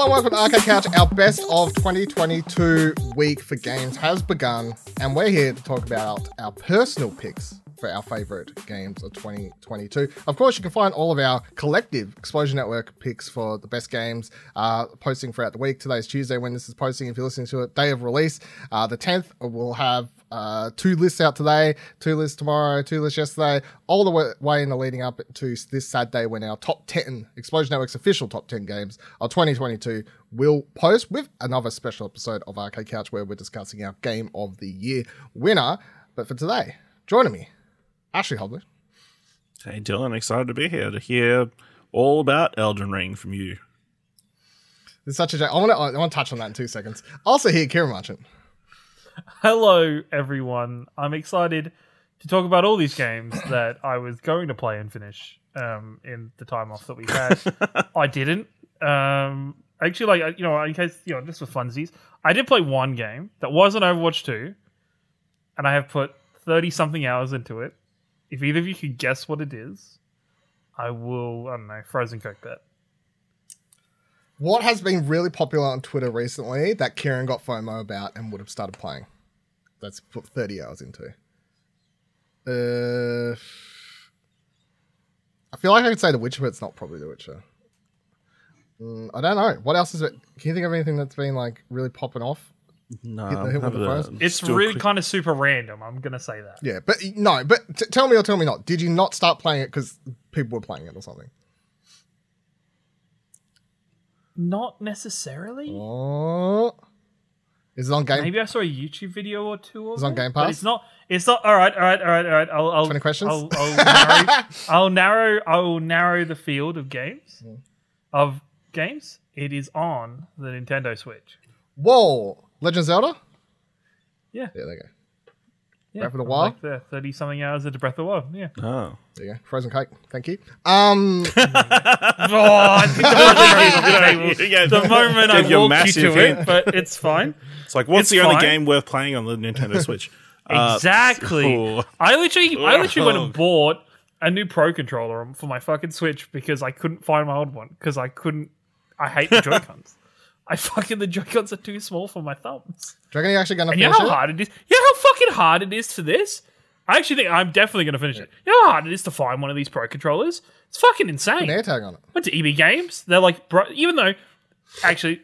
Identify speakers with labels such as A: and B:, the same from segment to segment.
A: Hello, welcome to Arcade Couch. Our best of 2022 week for games has begun, and we're here to talk about our personal picks for our favorite games of 2022. Of course, you can find all of our collective Explosion Network picks for the best games uh, posting throughout the week. Today's Tuesday when this is posting. If you're listening to it, day of release, uh, the 10th, we'll have uh, two lists out today, two lists tomorrow, two lists yesterday, all the way- way in the leading up to this Saturday when our top 10 Explosion Network's official top 10 games of 2022 will post with another special episode of Arcade Couch where we're discussing our Game of the Year winner. But for today, joining me, Ashley Hobley.
B: Hey Dylan, excited to be here to hear all about Elden Ring from you.
A: It's such a joke. I want to I want to touch on that in two seconds. Also here, Kieran Marchant.
C: Hello, everyone. I'm excited to talk about all these games that I was going to play and finish um, in the time off that we had. I didn't. Um, actually, like you know, in case you know, just for funsies, I did play one game that wasn't Overwatch Two, and I have put thirty something hours into it. If either of you could guess what it is, I will. I don't know. Frozen Coke bet.
A: What has been really popular on Twitter recently that Kieran got FOMO about and would have started playing? That's put 30 hours into. Uh, I feel like I could say The Witcher, but it's not probably The Witcher. Mm, I don't know. What else is it? Can you think of anything that's been like really popping off?
B: No,
A: Hit the-
B: I'm
A: hit with
B: having
A: the
B: a-
C: It's really
B: quick-
C: kind of super random. I'm gonna say that.
A: Yeah, but no, but t- tell me or tell me not. Did you not start playing it because people were playing it or something?
C: Not necessarily.
A: Oh. Is it on Game
C: Maybe I saw a YouTube video or two of
A: on
C: it,
A: Game Pass?
C: it's not. It's not. All right. All right. All right. All right. I'll. I'll
A: 20 questions?
C: I'll, I'll, narrow, I'll narrow. I will narrow the field of games.
A: Hmm.
C: Of games, it is on the Nintendo Switch.
A: Whoa! Legend of Zelda?
C: Yeah.
A: Yeah, there you go.
C: Yeah
A: Breath of the
C: I'm
A: Wild?
C: Like there, thirty something hours into Breath of the Wild. Yeah.
B: Oh.
A: There you go. Frozen cake. Thank you. Um,
C: oh, I think that was the,
B: Yeah,
C: the moment I
B: Give your
C: walked you
B: massive
C: to it, but it's fine.
B: It's like, what's
C: It's
B: the only game worth playing on the Nintendo Switch? Uh,
C: Exactly.
B: oh.
C: I literally, I literally went and bought a new Pro controller for my fucking Switch because I couldn't find my old one because I couldn't. I hate the Joy Cons. I fucking the Joy Cons are too small for my thumbs.
A: do you reckon you're actually going to
C: And you
A: finish
C: know how
A: it?
C: hard it is. You know how fucking hard it is for this. I actually think I'm definitely going to finish it. You know how hard it is to find one of these Pro controllers. It's fucking insane.
A: An air tag on it.
C: went to EB Games. They're like, bro, even though, actually,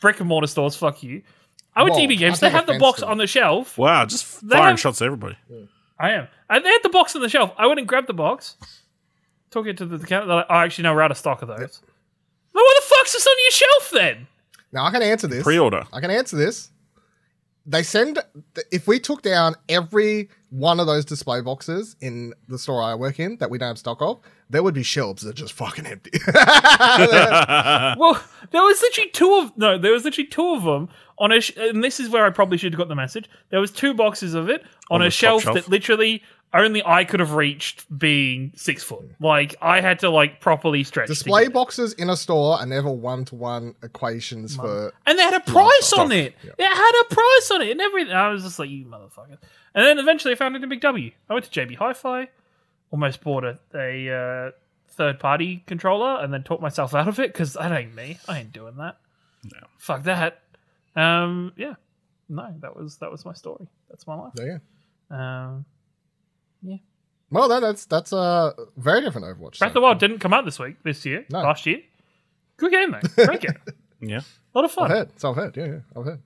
C: brick and mortar stores, fuck you. I went
A: Whoa,
C: to EB Games.
A: I
C: They
A: take
C: have the
A: offense
C: box
A: to
C: on the shelf.
B: Wow, just
C: They
B: firing
C: have-
B: shots at everybody.
C: I am. And they had the box on the shelf. I went and grabbed the box, took it to the counter. They're like, oh, actually, no, we're out of stock of those. Well, what the fuck's this on your shelf then?
A: Now, I can answer this.
B: Pre-order.
A: I can answer this. They send, if we took down every one of those display boxes in the store I work in that we don't have stock of, there would be shelves that are just fucking empty.
C: Well, there was literally two of no, there was literally two of them on a, sh- and this is where I probably should have got the message. There was two boxes of it on,
B: On
C: a shelf,
B: shelf?
C: that literally only I could have reached, being six foot. Like I had to like properly stretch.
A: display boxes in a store are never one to one equations for.
C: and they had a price on it. It had a price on it and everything. I was just like, you motherfucker. And then eventually I found it in Big W. I went to JB Hi-Fi, almost bought a, a uh, third-party controller, and then talked myself out of it because that ain't me. I ain't doing that.
B: No.
C: Fuck that. Um, yeah, no, that was that was my story. That's my life.
A: There you go.
C: Um,
A: Well, no, that's that's a very different Overwatch.
C: Breath of the Wild didn't come out this week, this year,
A: No.
C: last year. Good game though. Great game.
B: Yeah.
C: A lot of fun.
A: I've
C: fun.
A: heard. So I've heard. Yeah, yeah, I've heard.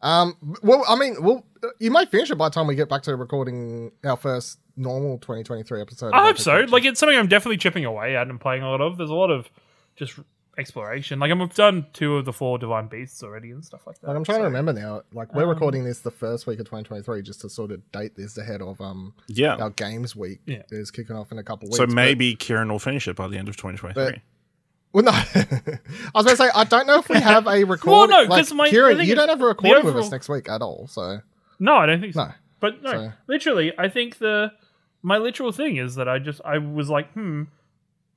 A: Um, well, I mean, well, you might finish it by the time we get back to recording our first normal 2023 episode.
C: I hope so. Like it's something I'm definitely chipping away at and playing a lot of. There's a lot of just exploration. Like I've done two of the four divine beasts already and stuff like that.
A: Like, I'm trying to remember now. Like we're
C: Um,
A: recording this the first week of 2023, just to sort of date this ahead of um
B: Yeah.
A: our games week
C: Yeah.
A: is kicking off in a couple of weeks.
B: So
A: but-
B: maybe Kieran will finish it by the end of 2023.
A: well, no. I was going to say I don't know if we have a recording.
C: no,
A: like,
C: 'cause my-
A: Kieran, you don't have a
C: the
A: recording with us next week at all. So
C: No, I don't think so.
A: no.
C: But no,
A: So-
C: literally, I think the my literal thing is that I just I was like, hmm,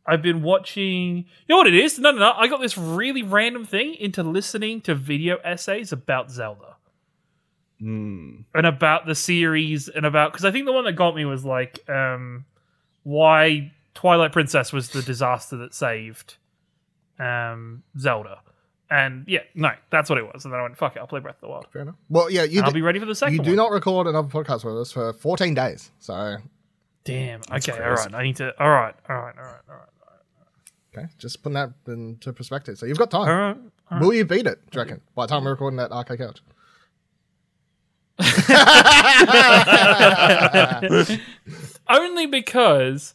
C: I've been watching. You know what it is? No, no, no. I got this really random thing into listening to video essays about Zelda
B: Hmm.
C: and about the series and about because I think the one that got me was like um why Twilight Princess was the disaster that saved um Zelda. And yeah, no, that's what it was. And then I went, fuck it, I'll play Breath of the Wild.
A: Fair enough. Well, yeah, you
C: And I'll be ready for the second
A: you do
C: one.
A: not record another podcast with us for 14 days. So,
C: Damn. Okay,
B: crazy.
C: all right. I need to. All right, all right, all right, all right.
A: Okay, just putting that into perspective. So you've got time.
C: All right.
A: Will you beat it, do you reckon, by the time we're recording that arcade couch?
C: Only because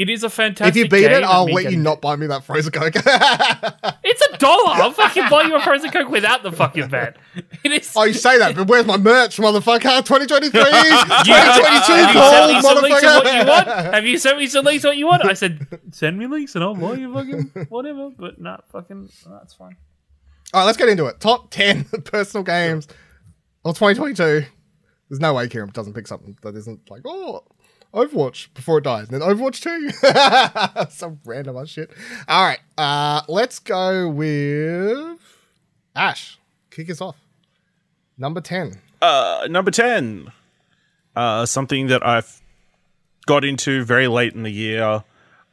C: it is a fantastic. Game.
A: If you beat
C: game
A: it, I'll
C: me
A: let you not buy me that frozen coke.
C: It's a dollar. I'll fucking buy you a frozen coke without the fucking bet. It is.
A: oh, you say that, but where's my merch, motherfucker? 2023,
C: You-
A: 2022
C: have you sent me
A: gold,
C: some links what you want?
A: motherfucker.
C: Have you sent me some links what you want? I said, send me links and I'll buy you fucking whatever. But not fucking. That's fine.
A: All right, let's get into it. Top 10 personal games of 2022. There's no way Kieran doesn't pick something that isn't like, oh, Overwatch before it dies. And then Overwatch 2. Some random ass shit. All right, uh, let's go with Ash. Kick us off. Number 10.
B: Uh, number 10. Uh, something that I've got into very late in the year.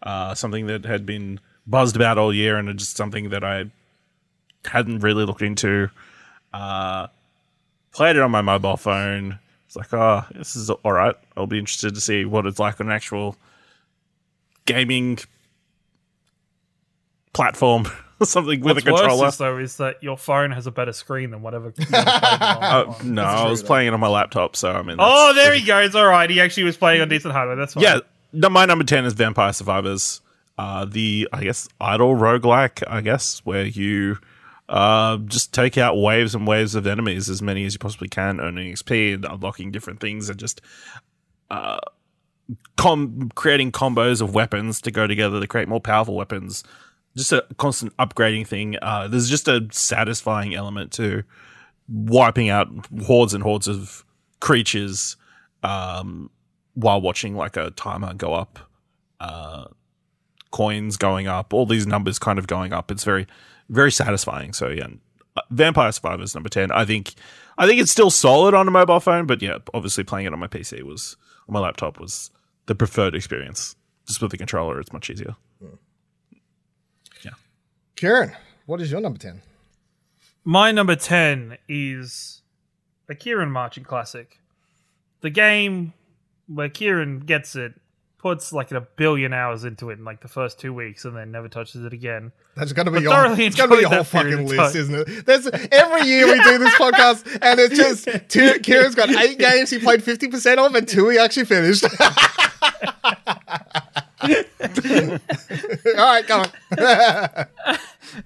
B: Uh, something that had been buzzed about all year and just something that I hadn't really looked into. Uh, played it on my mobile phone. It's like, oh, this is all right. I'll be interested to see what it's like on an actual gaming platform or something with
C: What's
B: a controller.
C: worse is, though is that your phone has a better screen than whatever. you ever played on.
B: Uh, no, I was playing it on my laptop, so I mean,
C: oh, there he goes. All right, he actually was playing on decent hardware. That's fine.
B: Yeah, no, my number 10 is Vampire Survivors. Uh, the, I guess, idle roguelike, I guess, where you uh, just take out waves and waves of enemies, as many as you possibly can, earning XP and unlocking different things and just uh, com- creating combos of weapons to go together to create more powerful weapons. Just a constant upgrading thing. Uh, there's just a satisfying element to wiping out hordes and hordes of creatures um, while watching like a timer go up, uh, coins going up, all these numbers kind of going up. It's very, very satisfying. So yeah, Vampire Survivors number ten. I think, I think it's still solid on a mobile phone, but yeah, obviously playing it on my PC was on my laptop was the preferred experience. Just with the controller, it's much easier. Hmm. Yeah.
A: Kieran, what is your number 10?
C: My number 10 is a Kieran Marchant Classic. The game where Kieran gets it, puts like a billion hours into it in like the first two weeks and then never touches it again.
A: That's going to be
C: I
A: your,
C: thoroughly
A: it's gonna be your whole fucking list, isn't it? There's every year we do this podcast, and it's just two, Kieran's got eight games he played fifty percent of, and two he actually finished. All right, come on.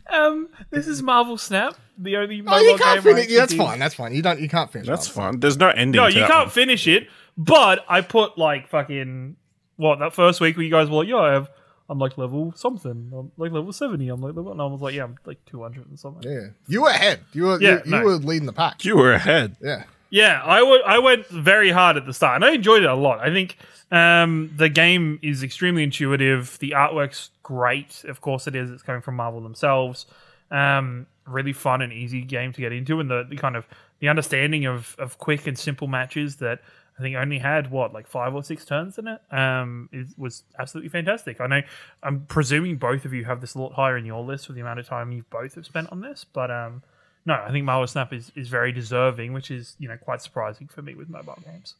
C: Um, this is Marvel Snap, the only
A: Oh,
C: mobile
A: you can't
C: game
A: finish.
C: actually
A: That's fine. That's fine. You don't. You can't finish. It.
B: That's
A: that.
B: fun. There's no ending.
C: No,
B: to
C: you
B: that
C: can't
B: one.
C: finish it. But I put like fucking what that first week where you guys were like, yeah, I have. I'm like level something. I'm like level seventy. I'm like level, and I was like, yeah, I'm like two hundred and something.
A: Yeah, you were ahead. You were.
C: Yeah,
A: you, you were leading the pack.
B: You were ahead.
A: Yeah.
C: Yeah, I wa- I went very hard at the start, and I enjoyed it a lot. I think um, the game is extremely intuitive. The artwork's great. Of course, it is. It's coming from Marvel themselves. Um, really fun and easy game to get into, and the, the kind of the understanding of of quick and simple matches that I think only had what like five or six turns in it. Um, is, was absolutely fantastic. I know. I'm presuming both of you have this a lot higher in your list with the amount of time you both have spent on this, but um, no, I think Marvel Snap is, is very deserving, which is you know quite surprising for me with mobile games.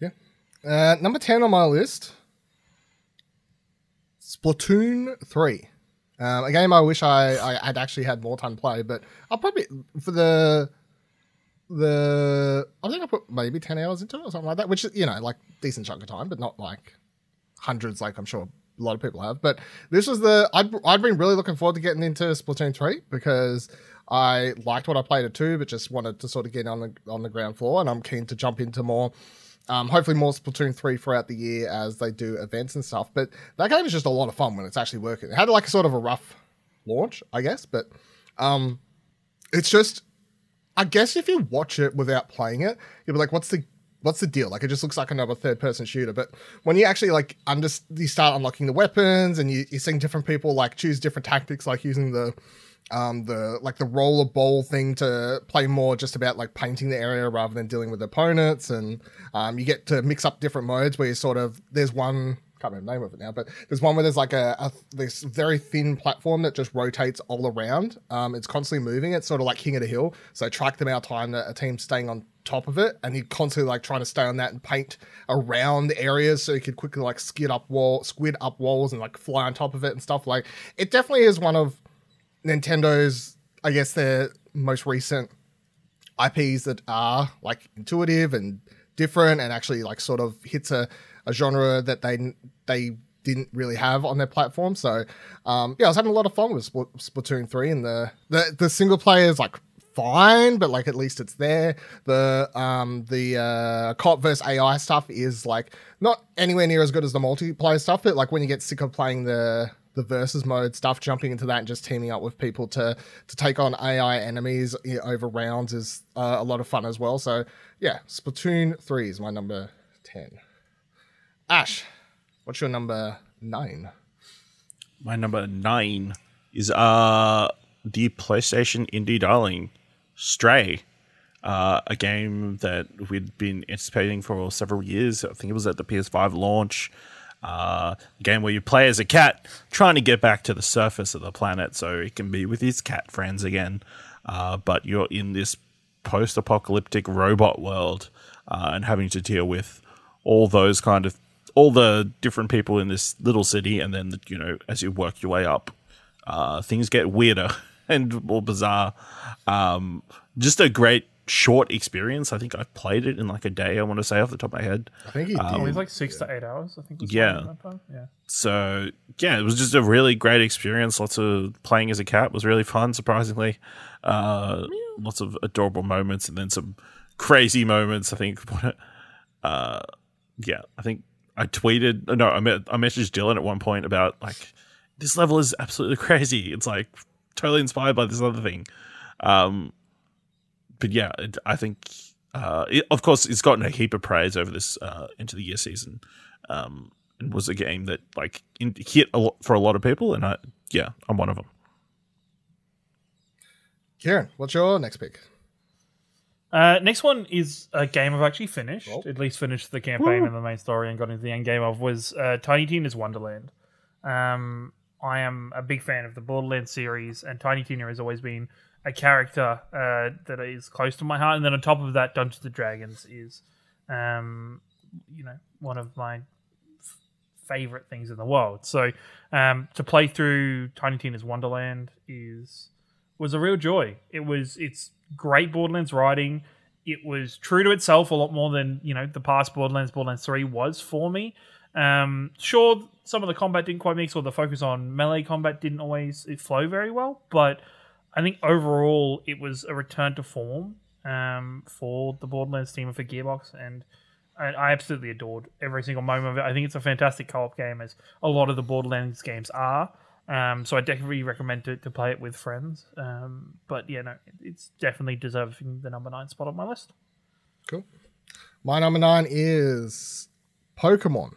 A: Yeah, uh, number 10 on my list Splatoon 3. Um, a game I wish I, I had actually had more time to play, but I'll probably, for the, the, I think I put maybe 10 hours into it or something like that, which is, you know, like decent chunk of time, but not like hundreds like I'm sure a lot of people have. But this was the, I'd, I'd been really looking forward to getting into Splatoon 3 because I liked what I played at 2, but just wanted to sort of get on the, on the ground floor, and I'm keen to jump into more um, hopefully more Splatoon 3 throughout the year as they do events and stuff. But that game is just a lot of fun when it's actually working. It had like a sort of a rough launch, I guess, but um, it's just, I guess if you watch it without playing it, you'll be like, what's the what's the deal? Like it just looks like another third person shooter. But when you actually like under you start unlocking the weapons and you, you're seeing different people like choose different tactics, like using the um the like the roller ball thing to play more just about like painting the area rather than dealing with opponents and um you get to mix up different modes where you sort of there's one can't remember the name of it now, but there's one where there's like a, a this very thin platform that just rotates all around. Um, it's constantly moving. It's sort of like King of the Hill. So track the amount of time that a team's staying on top of it, and you constantly like trying to stay on that and paint around areas so you could quickly like skid up wall, squid up walls, and like fly on top of it and stuff. Like it definitely is one of Nintendo's, I guess, their most recent IPs that are like intuitive and different and actually like sort of hits a, a genre that they they didn't really have on their platform. So um, yeah, I was having a lot of fun with Spl- Splatoon three, and the the the single player is like fine, but like at least it's there. The um the uh cop versus AI stuff is like not anywhere near as good as the multiplayer stuff, but like when you get sick of playing the the versus mode stuff, jumping into that and just teaming up with people to to take on AI enemies over rounds is uh, a lot of fun as well. So yeah, Splatoon three is my number ten. Ash, what's your number nine?
B: My number nine is uh the PlayStation indie darling Stray, uh, a game that we'd been anticipating for several years. I think it was at the PS5 launch. Uh, a game where you play as a cat trying to get back to the surface of the planet so it can be with his cat friends again. Uh, but you're in this post apocalyptic robot world uh, and having to deal with all those kind of all the different people in this little city. And then, you know, as you work your way up, uh, things get weirder and more bizarre. Um, just a great short experience. I think I played it in like a day. I want to say off the top of my head.
A: I think he
B: Um,
C: Oh,
A: did.
C: like six to eight hours. I think.
B: Yeah.
C: something like that. Yeah.
B: So yeah, it was just a really great experience. Lots of playing as a cat was really fun. Surprisingly, uh, lots of adorable moments, and then some crazy moments. I think. Uh, yeah, I think I tweeted. No, I met, I messaged Dylan at one point about like this level is absolutely crazy. It's like totally inspired by this other thing. Um, but yeah, it, I think. Uh, it, of course, it's gotten a heap of praise over this uh, into the year season. Um, and was a game that like in, hit a lot for a lot of people, and I yeah, I'm one of them.
A: Kieran, what's your next pick?
C: Uh, next one is a game I've actually finished.
A: Oh.
C: At least finished the campaign and the main story and got into the end game of was uh, Tiny Tina's Wonderland. Um, I am a big fan of the Borderlands series, and Tiny Tina has always been a character uh, that is close to my heart. And then on top of that, Dungeons and Dragons is, um, you know, one of my f- favorite things in the world. So um, to play through Tiny Tina's Wonderland is was a real joy. It was it's great Borderlands writing. It was true to itself a lot more than you know the past Borderlands, Borderlands Three was for me. Um, sure, some of the combat didn't quite mix, or the focus on melee combat didn't always flow very well. But I think overall it was a return to form um, for the Borderlands team and for Gearbox, and I, I absolutely adored every single moment of it. I think it's a fantastic co-op game, as a lot of the Borderlands games are. Um, so I definitely recommend to, to play it with friends. Um, but yeah, no, it's definitely deserving the number nine spot on my list.
A: Cool. My number nine is Pokemon.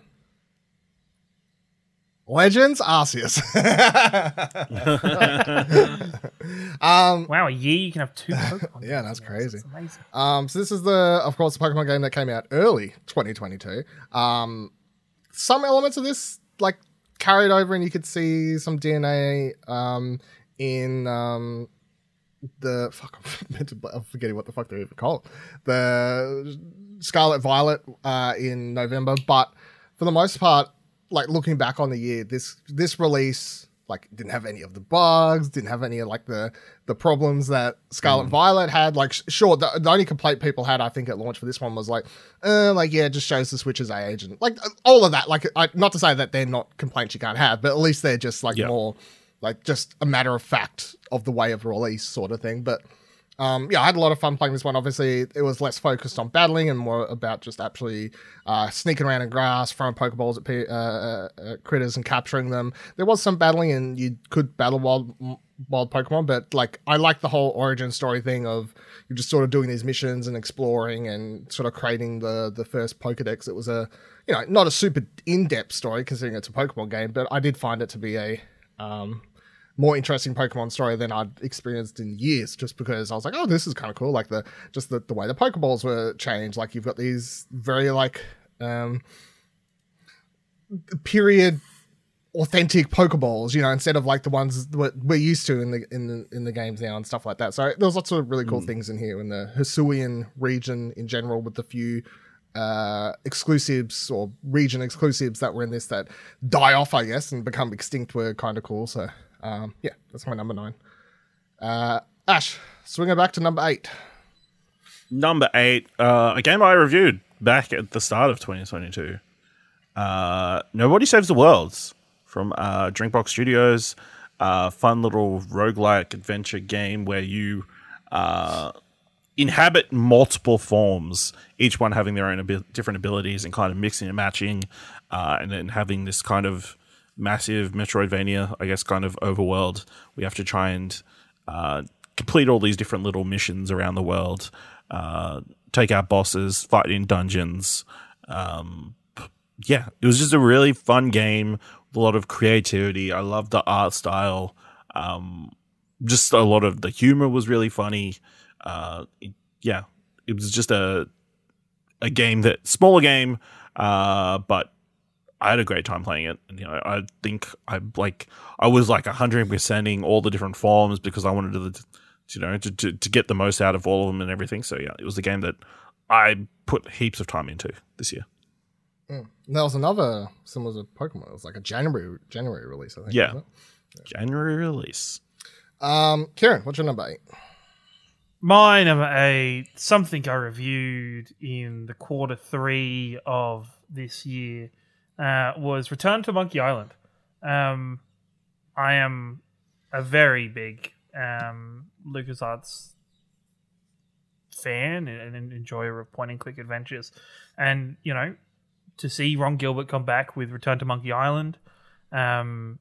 A: Legends Arceus. um,
C: Wow, a year you can have two Pokemon.
A: Yeah, that's crazy.
C: That's amazing.
A: um, so this is the, of course, the Pokemon game that came out early 2022. Um, some elements of this like carried over, and you could see some DNA um, in um, the fuck. I'm forgetting what the fuck they even call it. The Scarlet Violet uh, in November, but for the most part, like looking back on the year, this this release like didn't have any of the bugs, didn't have any of like the the problems that Scarlet Violet had. Like, sh- sure, the, the only complaint people had, I think, at launch for this one was like, uh, like yeah, it just shows the Switch's age and like all of that. Like, I, not to say that they're not complaints you can't have, but at least they're just like
B: Yeah.
A: more like just a matter of fact of the way of release sort of thing. But um, yeah, I had a lot of fun playing this one. Obviously, it was less focused on battling and more about just actually uh, sneaking around in grass, throwing Pokeballs at pe- uh, uh, uh, critters and capturing them. There was some battling, and you could battle wild wild Pokemon, but like I like the whole origin story thing of you're just sort of doing these missions and exploring and sort of creating the the first Pokedex. It was a you know not a super in depth story considering it's a Pokemon game, but I did find it to be a um, more interesting Pokemon story than I'd experienced in years, just because I was like, oh, this is kind of cool. Like the just the, the way the Pokeballs were changed. Like you've got these very like um period authentic Pokeballs, you know, instead of like the ones that we're used to in the in the in the games now and stuff like that. So there's lots of really cool
B: Mm.
A: things in here in the Hisuian region in general, with the few uh exclusives or region exclusives that were in this that die off, I guess, and become extinct were kind of cool. So um yeah, that's my number nine. Uh Ash, swing it back to number eight.
B: Number eight, uh, a game I reviewed back at the start of 2022. Uh, Nobody Saves the Worlds from uh, Drinkbox Studios. Uh, fun little roguelike adventure game where you uh, inhabit multiple forms, each one having their own abi- different abilities and kind of mixing and matching, uh, and then having this kind of massive Metroidvania, I guess, kind of overworld. We have to try and uh, complete all these different little missions around the world, uh, take out bosses, fight in dungeons. Um, yeah, it was just a really fun game with a lot of creativity. I love the art style. Um, just a lot of the humor was really funny. Uh, it- yeah, it was just a a game that smaller game, uh, but I had a great time playing it. And, you know, I think I like I was like hundred percenting all the different forms because I wanted to, you know, to, to to get the most out of all of them and everything. So yeah, it was a game that I put heaps of time into this year.
A: And there was another similar to Pokemon. It was like a January January release, I think.
B: Yeah.
A: wasn't
B: January release.
A: it? Um, Kieran, what's your number eight?
C: My number eight, something I reviewed in the quarter three of this year, uh, was Return to Monkey Island. Um, I am a very big um, LucasArts fan and an enjoyer of point and click adventures. And, you know, to see Ron Gilbert come back with Return to Monkey Island, um,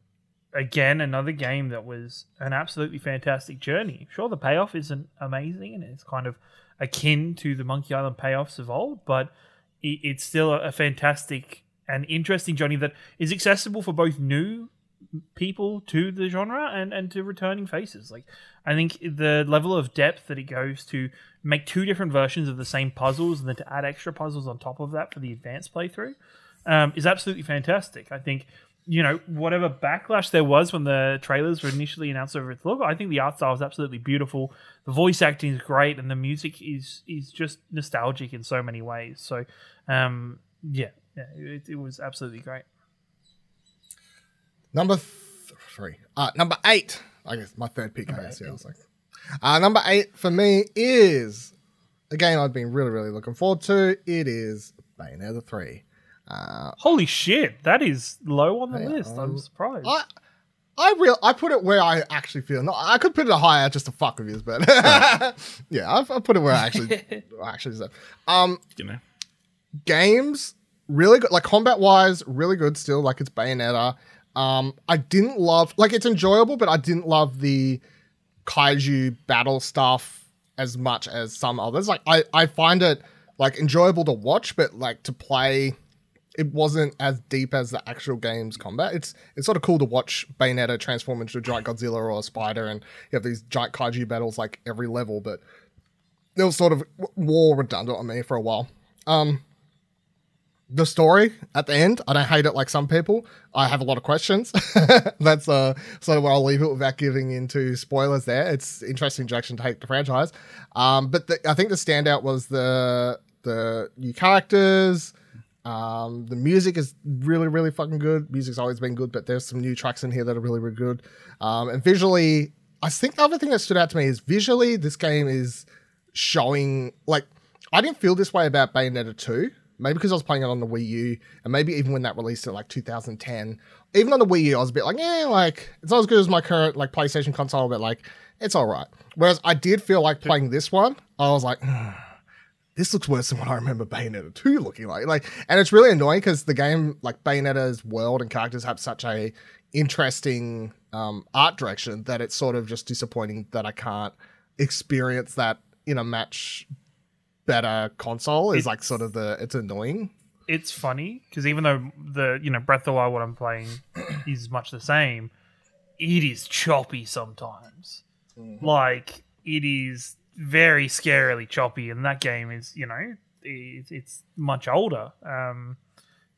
C: again, another game that was an absolutely fantastic journey. Sure, the payoff isn't amazing and it's kind of akin to the Monkey Island payoffs of old, but it, it's still a, a fantastic and interesting journey that is accessible for both new people to the genre and, and to returning faces. Like, I think the level of depth that it goes to make two different versions of the same puzzles and then to add extra puzzles on top of that for the advanced playthrough um, is absolutely fantastic. I think you know whatever backlash there was when the trailers were initially announced over its logo, I think the art style is absolutely beautiful. The voice acting is great, and the music is is just nostalgic in so many ways. So, um, yeah, yeah it, it was absolutely great.
A: Number th- three. Uh, number eight. I guess my third pick. I guess. Yeah, I was like, uh, number eight for me is a game I've been really, really looking forward to. It is Bayonetta three. Uh,
C: Holy shit, that is low on the
A: Yeah,
C: list. I'm surprised.
A: I, I real, I put it where I actually feel. No, I could put it higher just to fuck with you, but yeah, I, I put it where I actually, I actually deserve. Um,
B: You know,
A: games really good like combat wise really good still like it's bayonetta um i didn't love like it's enjoyable but i didn't love the kaiju battle stuff as much as some others like i i find it like enjoyable to watch but like to play it wasn't as deep as the actual game's combat. It's it's sort of cool to watch Bayonetta transform into a giant Godzilla or a spider, and you have these giant kaiju battles like every level. But it was sort of more redundant on me for a while. Um, the story at the end, I don't hate it like some people. I have a lot of questions. That's uh, sort of where I'll leave it without giving into spoilers. There, it's interesting direction to take the franchise. Um, but the, I think the standout was the the new characters. Um, the music is really, really fucking good. Music's always been good, but there's some new tracks in here that are really, really good. Um, and visually, I think the other thing that stood out to me is visually, this game is showing like I didn't feel this way about Bayonetta 2. Maybe because I was playing it on the Wii U, and maybe even when that released in like 2010, even on the Wii U, I was a bit like, yeah, like it's not as good as my current like PlayStation console, but like it's all right. Whereas I did feel like playing this one, I was like, this looks worse than what I remember Bayonetta 2 looking like. Like, and it's really annoying because the game, like Bayonetta's world and characters have such a interesting um, art direction that it's sort of just disappointing that I can't experience that in a match better console. Is
C: It's-
A: like sort of the it's annoying.
C: it's funny because even though the you know Breath of the Wild what I'm playing is much the same, it is choppy sometimes. Like it is very scarily choppy, and that game is you know it, it's much older. Um,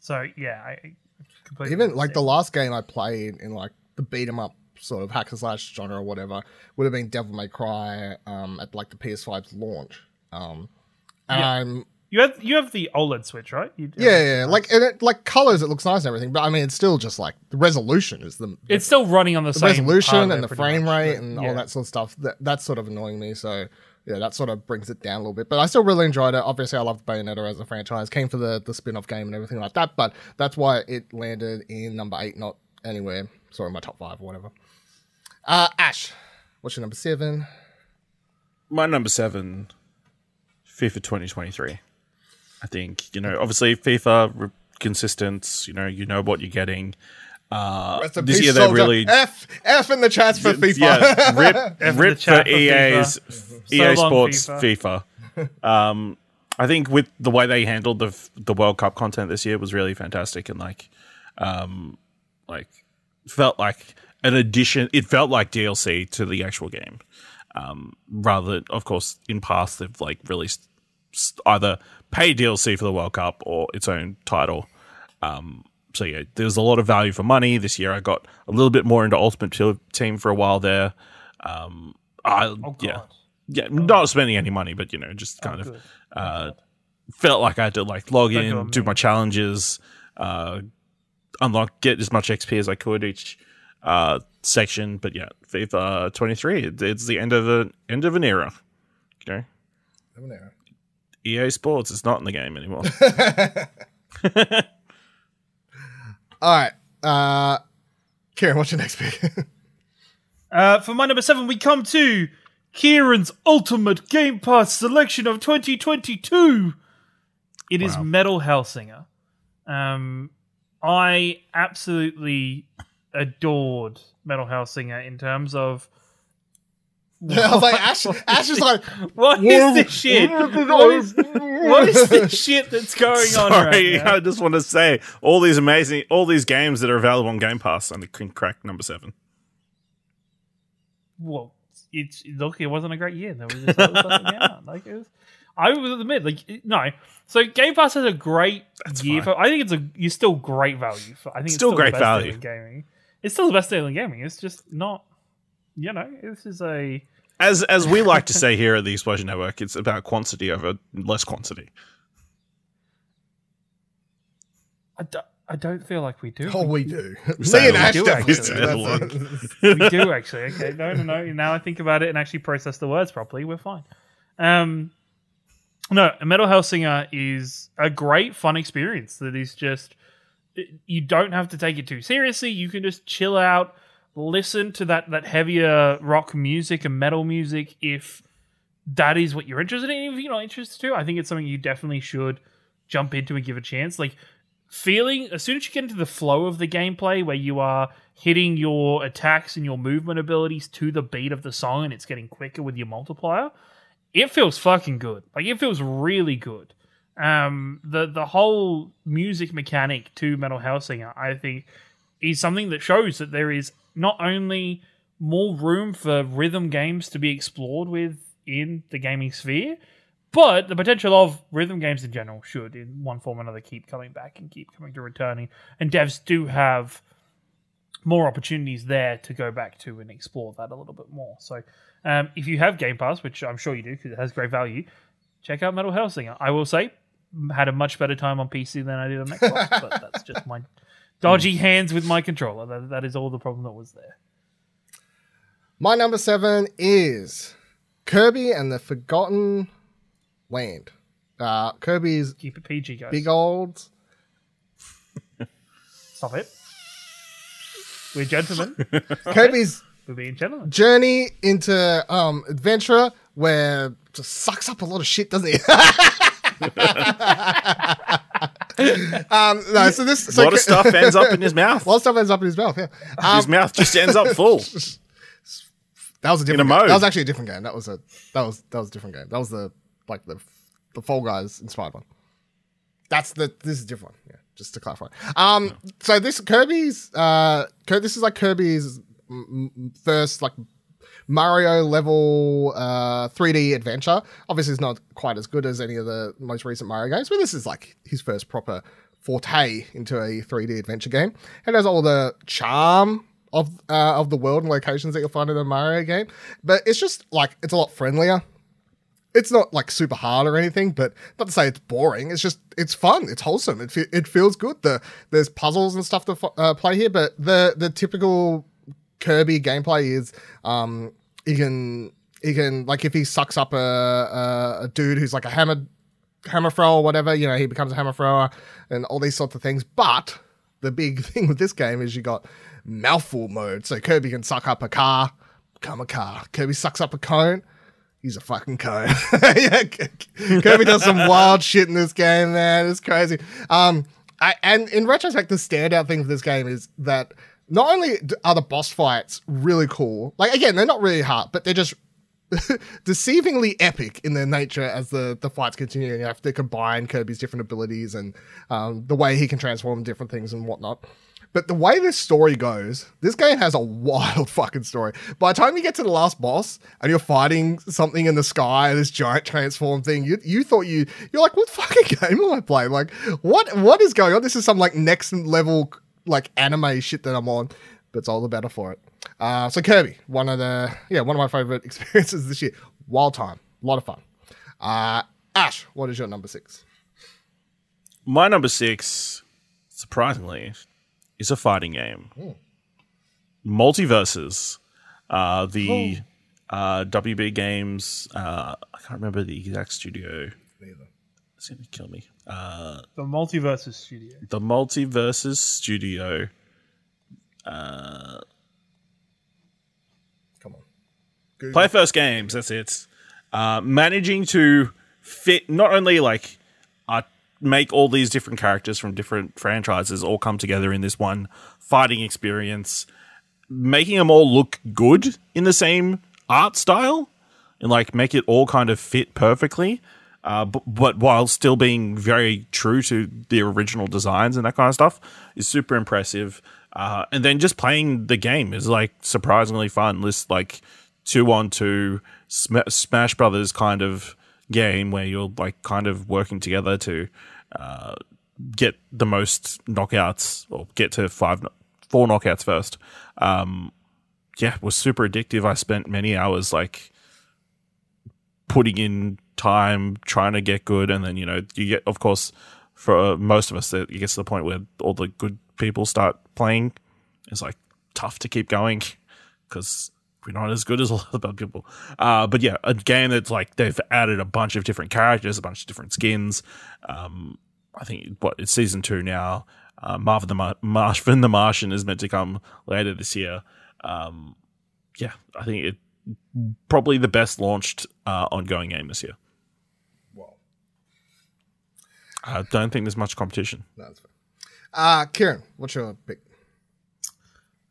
C: so yeah, I Completely
A: even like the last game I played in like the beat 'em up sort of hack and slash genre or whatever would have been Devil May Cry um, at like the PS5's launch. Um,
C: Yeah.
A: I'm
C: you have you have the OLED Switch, right? You,
A: yeah, yeah, yeah, like and it like colors, it looks nice and everything, but I mean, it's still just like the resolution is the
C: it's still running on the,
A: the
C: same
A: resolution and the frame
C: much,
A: rate and
C: yeah.
A: all that sort of stuff. That that's sort of annoying me. So yeah, that sort of brings it down a little bit. But I still really enjoyed it. Obviously, I loved Bayonetta as a franchise. Came for the the spin off game and everything like that. But that's why it landed in number eight, not anywhere. Sorry, my top five or whatever. Uh, Ash, what's your number seven?
B: My number seven, FIFA 2023. I think you know, obviously FIFA re- consistent. You know, you know what you're getting. Uh,
A: Rest
B: this year they really
A: F F in the chats for FIFA.
B: Yeah, rip,
C: F in
B: rip for
C: for
B: EA's EA
C: So long,
B: Sports FIFA. um, I think with the way they handled the the World Cup content this year was really fantastic and like, um, like felt like an addition. It felt like DLC to the actual game. Um, rather, of course, in past they've like released either paid DLC for the World Cup or its own title. Um, so yeah, there's a lot of value for money this year. I got a little bit more into Ultimate Team for a while there. Um, I
C: Oh,
B: yeah, yeah, not spending any money, but you know, just kind of
C: good.
B: uh, felt like I had to like log
C: Don't
B: in, do my challenges, uh, unlock, get as much XP as I could each uh, section. But yeah, FIFA 23, it, it's the end of a end of an era. You know, EA Sports is not in the game anymore.
A: All right, uh, Kieran, what's your next pick?
C: Uh, for my number seven, we come to Kieran's ultimate Game Pass selection of 2022. It is
B: Wow.
C: Metal Hellsinger. Um, I absolutely adored Metal Hellsinger in terms of.
A: I was like, Ash, Ash is like,
C: What is this shit? What is, what is this shit that's going on
B: Sorry,
C: right now?
B: I just want to say all these amazing, all these games that are available on Game Pass, and they can crack number seven.
C: well, it's look, it wasn't a great year. There was just other stuff that came out. Like it was, I will admit, like no. So Game Pass has a great year.
B: fine.
C: For, I think it's a you're still great value for. I think it's
B: Still
C: still,
B: great
C: the best
B: value.
C: deal in gaming. It's still the best deal in gaming. It's just not. You know, this is a.
B: As as we like to say here at the Explosion Network, it's about quantity over less quantity.
C: I don't, I don't feel like we do.
A: oh, we do. Me and
B: a
A: Ash definitely
C: We
A: do.
B: say a lot.
A: That's-
C: we do actually. Okay, no, no, no. Now I think about it and actually process the words properly, we're fine. Um, no, a Metal Hellsinger is a great fun experience that is just you don't have to take it too seriously. You can just chill out, listen to that that heavier rock music and metal music if that is what you're interested in. If you're not interested to, I think it's something you definitely should jump into and give a chance. Like feeling as soon as you get into the flow of the gameplay where you are hitting your attacks and your movement abilities to the beat of the song and it's getting quicker with your multiplier it feels fucking good like it feels really good um the the whole music mechanic to metal hellsinger i think is something that shows that there is not only more room for rhythm games to be explored with in the gaming sphere but the potential of rhythm games in general should, in one form or another, keep coming back and keep coming to returning. And devs do have more opportunities there to go back to and explore that a little bit more. So, um, if you have Game Pass, which I'm sure you do because it has great value, check out Metal Hellsinger. I will say, had a much better time on PC than I did on Xbox, but that's just my dodgy hands with my controller. That, that is all the problem that was there.
A: My number seven is Kirby and the Forgotten Land. Uh, Kirby's
C: Keep it PG, guys.
A: big old.
C: Stop it. We're gentlemen.
A: Kirby's
C: We're being gentlemen.
A: journey into um adventure where just sucks up a lot of shit, doesn't it? Um, no, so this
B: A lot of stuff ends up in his mouth.
A: A lot of stuff ends up in his mouth. Yeah, um,
B: his mouth just ends up full.
A: that was a different.
B: a
A: game.
B: mode.
A: That was actually a different game. That was a that was that was a different game. That was the like the the Fall Guys inspired one. That's the this is a different one. Yeah, just to clarify. Um, so this Kirby's uh, Kir- this is like Kirby's first like Mario level uh 3D adventure. Obviously, it's not quite as good as any of the most recent Mario games, but this is like his first proper forte into a 3D adventure game. It has all the charm of uh, of the world and locations that you'll find in a Mario game, but it's just like it's a lot friendlier. It's not like super hard or anything, but not to say it's boring. It's just it's fun. It's wholesome. It fe- it feels good. The there's puzzles and stuff to uh, play here, but the the typical Kirby gameplay is um he can he can like if he sucks up a a, a dude who's like a hammer hammer thrower or whatever, you know, he becomes a hammer thrower and all these sorts of things. But the big thing with this game is you got mouthful mode. So Kirby can suck up a car, become a car. Kirby sucks up a cone. He's a fucking cone. yeah, Kirby does some wild shit in this game, man. It's crazy. Um, I, and in retrospect, the standout thing for this game is that not only are the boss fights really cool, like again, they're not really hard, but they're just deceivingly epic in their nature as the, the fights continue. And you have to combine Kirby's different abilities and um, the way he can transform different things and whatnot. But the way this story goes, this game has a wild fucking story. By the time you get to the last boss and you're fighting something in the sky, this giant transform thing, you you thought you you're like, what fucking game am I playing? Like, what what is going on? This is some like next level like anime shit that I'm on, but it's all the better for it. Uh, so Kirby, one of the yeah, one of my favorite experiences this year. Wild time, a lot of fun. Uh, Ash, what is your number six?
B: My number six, surprisingly, is a fighting game. MultiVersus. Uh, the uh, WB Games. Uh, I can't remember the exact studio.
A: Neither.
B: It's gonna kill me. Uh,
C: The MultiVersus Studio.
B: the MultiVersus Studio. Uh,
A: Come on. Google.
B: Player First Games, that's it. Uh, managing to fit not only like uh, make all these different characters from different franchises all come together in this one fighting experience, making them all look good in the same art style and like make it all kind of fit perfectly. Uh, but, but while still being very true to the original designs and that kind of stuff is super impressive. Uh, and then just playing the game is like surprisingly fun. This like two on two Sm- Smash Brothers kind of game where you're like kind of working together to uh, get the most knockouts or get to five, four knockouts first. Um, yeah, was super addictive. I spent many hours like putting in time trying to get good, and then you know you get, of course, for most of us, it gets to the point where all the good people start playing. It's like tough to keep going because we're not as good as a lot of the bad people. Uh, but yeah, a game that's like they've added a bunch of different characters, a bunch of different skins. Um, I think what it's season two now. Uh, Marvin the Mar- Martian the Martian is meant to come later this year. Um, yeah, I think it probably the best launched uh, ongoing game this year.
A: Well,
B: I don't think there's much competition.
A: no, that's fair. Uh, Kieran, what's your pick?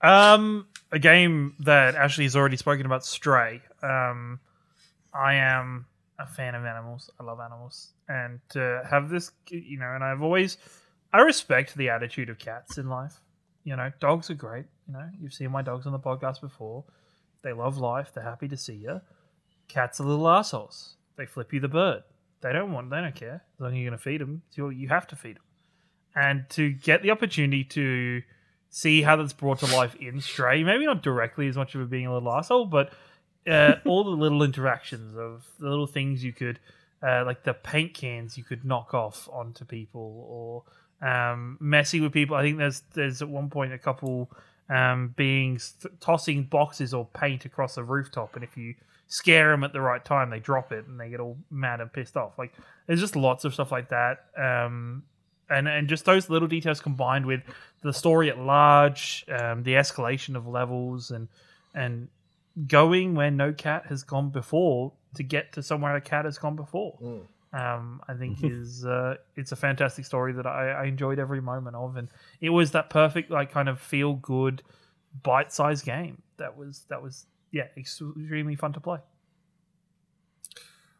C: Um, a game that Ashley has already spoken about, Stray. Um, I am a fan of animals. I love animals, and to have this, you know, and I've always, I respect the attitude of cats in life. You know, dogs are great. You know, you've seen my dogs on the podcast before. They love life. They're happy to see you. Cats are little assholes. They flip you the bird. They don't want. They don't care. As long as you're going to feed them, you have to feed them. And to get the opportunity to see how that's brought to life in Stray. Maybe not directly as much of it being a little asshole, but uh, all the little interactions of the little things you could, uh, like the paint cans you could knock off onto people, or um, messy with people. I think there's there's at one point a couple um, beings th- tossing boxes or paint across a rooftop, and if you scare them at the right time, they drop it and they get all mad and pissed off. Like there's just lots of stuff like that. Um, and and just those little details combined with the story at large, um, the escalation of levels, and and going where no cat has gone before to get to somewhere a cat has gone before. Um, I think is uh, it's a fantastic story that I, I enjoyed every moment of, and it was that perfect like kind of feel good, bite sized game that was that was yeah extremely fun to play.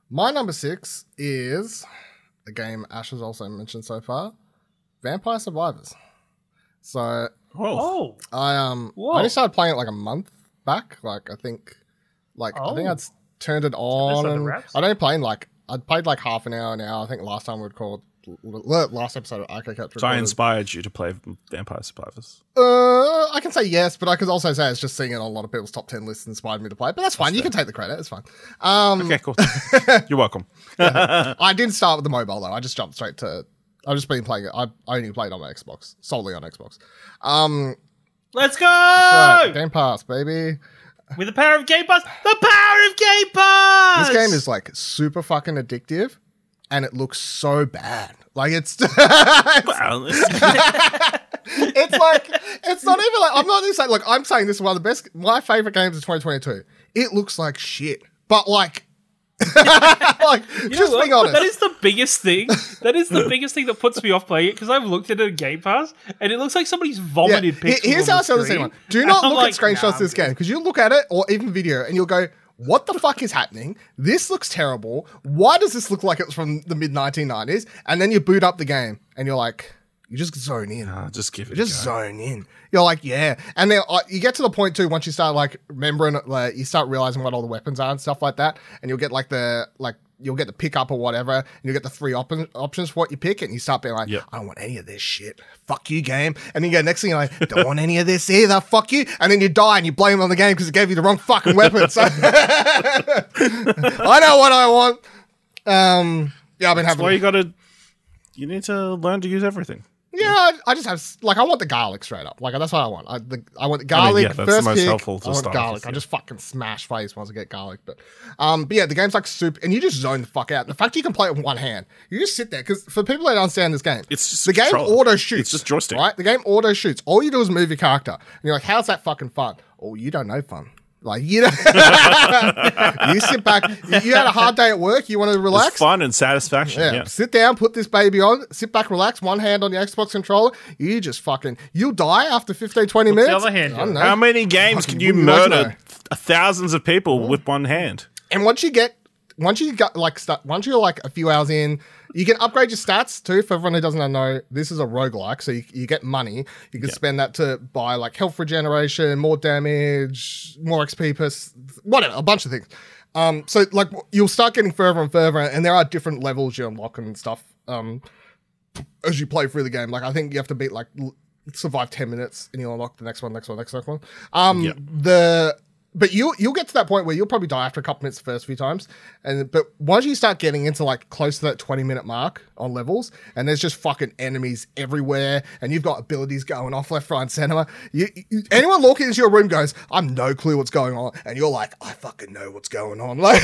A: My number six is a game Ash has also mentioned so far, Vampire Survivors. So
C: Oh,
A: I um
C: Whoa.
A: I only started playing it like a month back. Like I think, like I think
C: Oh.
A: I'd turned it on.
C: on the
A: And
C: wraps?
A: I'd only played like I'd played like half an hour an hour. I think last time we'd called last episode of Arcade Couch.
B: So I inspired you to play Vampire Survivors.
A: Uh, I can say yes, but I could also say it's just seeing it on a lot of people's top ten lists inspired me to play. it. But that's fine. you can take the credit. It's fine. Um,
B: Okay, cool. You're welcome.
A: I didn't start with the mobile though. I just jumped straight to. I've just been playing it. I I only played on my Xbox, solely on Xbox. Um,
C: Let's go!
A: right, Game Pass, baby.
C: With the power of Game Pass, the power of Game Pass.
A: This game is like super fucking addictive, and it looks so bad. Like it's.
B: Well, it's-
A: it's like it's not even like I'm not even saying like I'm saying this is one of the best my favorite games of 2022. It looks like shit, but like, like
C: You
A: just being honest.
C: That is the biggest thing. That is the biggest thing that puts me off playing it because I've looked at it in Game Pass and it looks like somebody's vomited
A: Here-
C: pixels.
A: Here's
C: on
A: how I
C: the
A: tell the
C: screen.
A: second one. Do not look
C: like,
A: at screenshots
C: nah,
A: of this game because you look at it or even video and you'll go, "What the fuck is happening? This looks terrible. Why does this look like it's from the mid 1990s?" And then you boot up the game and you're like, you just zone in.
B: Ah, just give it.
A: just
B: a go.
A: zone in. You're like, yeah, and then uh, you get to the point too once you start like remembering, like you start realizing what all the weapons are and stuff like that, and you'll get like the like you'll get the pickup or whatever, and you'll get the three op- options for what you pick, and you start being like,
B: Yep.
A: I don't want any of this shit. Fuck you, game. And then you go next thing you're like, don't want any of this either. Fuck you. And then you die and you blame it on the game because it gave you the wrong fucking weapon. So I know what I want. Um, yeah, I've been
B: That's
A: having.
B: why you got to. You need to learn to use everything.
A: Yeah, I, I just have like I want the garlic straight up. Like that's what I want. I, the, I want the garlic
B: yeah, that's the
A: first
B: most
A: pick.
B: helpful to
A: I want
B: start
A: garlic.
B: with,
A: I just fucking smash face once I get garlic. But um, but yeah, the game's like soup, and you just zone the fuck out. The fact you can play it with one hand, you just sit there because for people that don't understand this game,
B: It's just
A: the game
B: controller.
A: auto shoots.
B: It's just joystick.
A: right? The game auto shoots. All you do is move your character, and you're like, how's that fucking fun? Oh, you don't know fun. Like you know, you sit back. You, you had a hard day at work. You want to relax.
B: It's fun and satisfaction.
A: Yeah.
B: Yeah.
A: Sit down, put this baby on, sit back, relax, one hand on the Xbox controller. You just fucking, you'll die after 15, 20
C: What's the
A: minutes.
C: other hand
A: I don't know.
B: How many games
A: Fucking
B: can you
A: wouldn't like
B: murder thousands of people with one hand?
A: And once you get, once you got like, start, once you're like a few hours in, you can upgrade your stats too. For everyone who doesn't know, this is a roguelike. So you, you get money. You can spend that to buy like health regeneration, more damage, more XP per, s- whatever, a bunch of things. Um, so like you'll start getting further and further, and there are different levels you unlock and stuff. Um, as you play through the game. Like I think you have to beat like l- survive ten minutes and you'll unlock the next one, next one, next next one. Um
B: Yep.
A: the but you you'll get to that point where you'll probably die after a couple minutes the first few times. And but once you start getting into like close to that 20 minute mark on levels, and there's just fucking enemies everywhere, and you've got abilities going off left, right, and center. You, you anyone walking into your room goes, I'm no clue what's going on, and you're like, I fucking know what's going on. Like,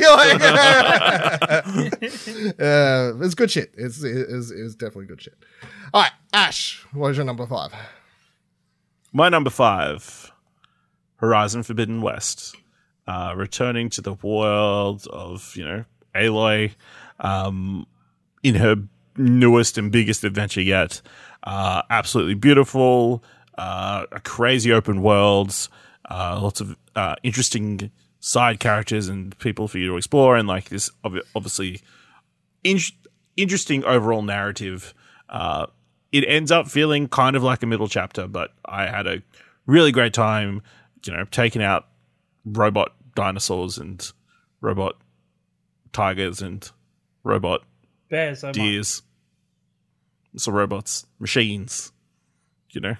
A: you're like uh, it's good shit. It's, it's, it's definitely good shit. All right, Ash, what is your number five?
B: My number five, Horizon Forbidden West, uh, returning to the world of you know Aloy, um, in her newest and biggest adventure yet. Uh, absolutely beautiful, uh, a crazy open world, uh, lots of uh, interesting side characters and people for you to explore, and like this obvi- obviously in- interesting overall narrative. Uh, it ends up feeling kind of like a middle chapter, but I had a really great time, you know, taking out robot dinosaurs and robot tigers and robot
C: Bears, so much.
B: deers. So robots, machines, you know.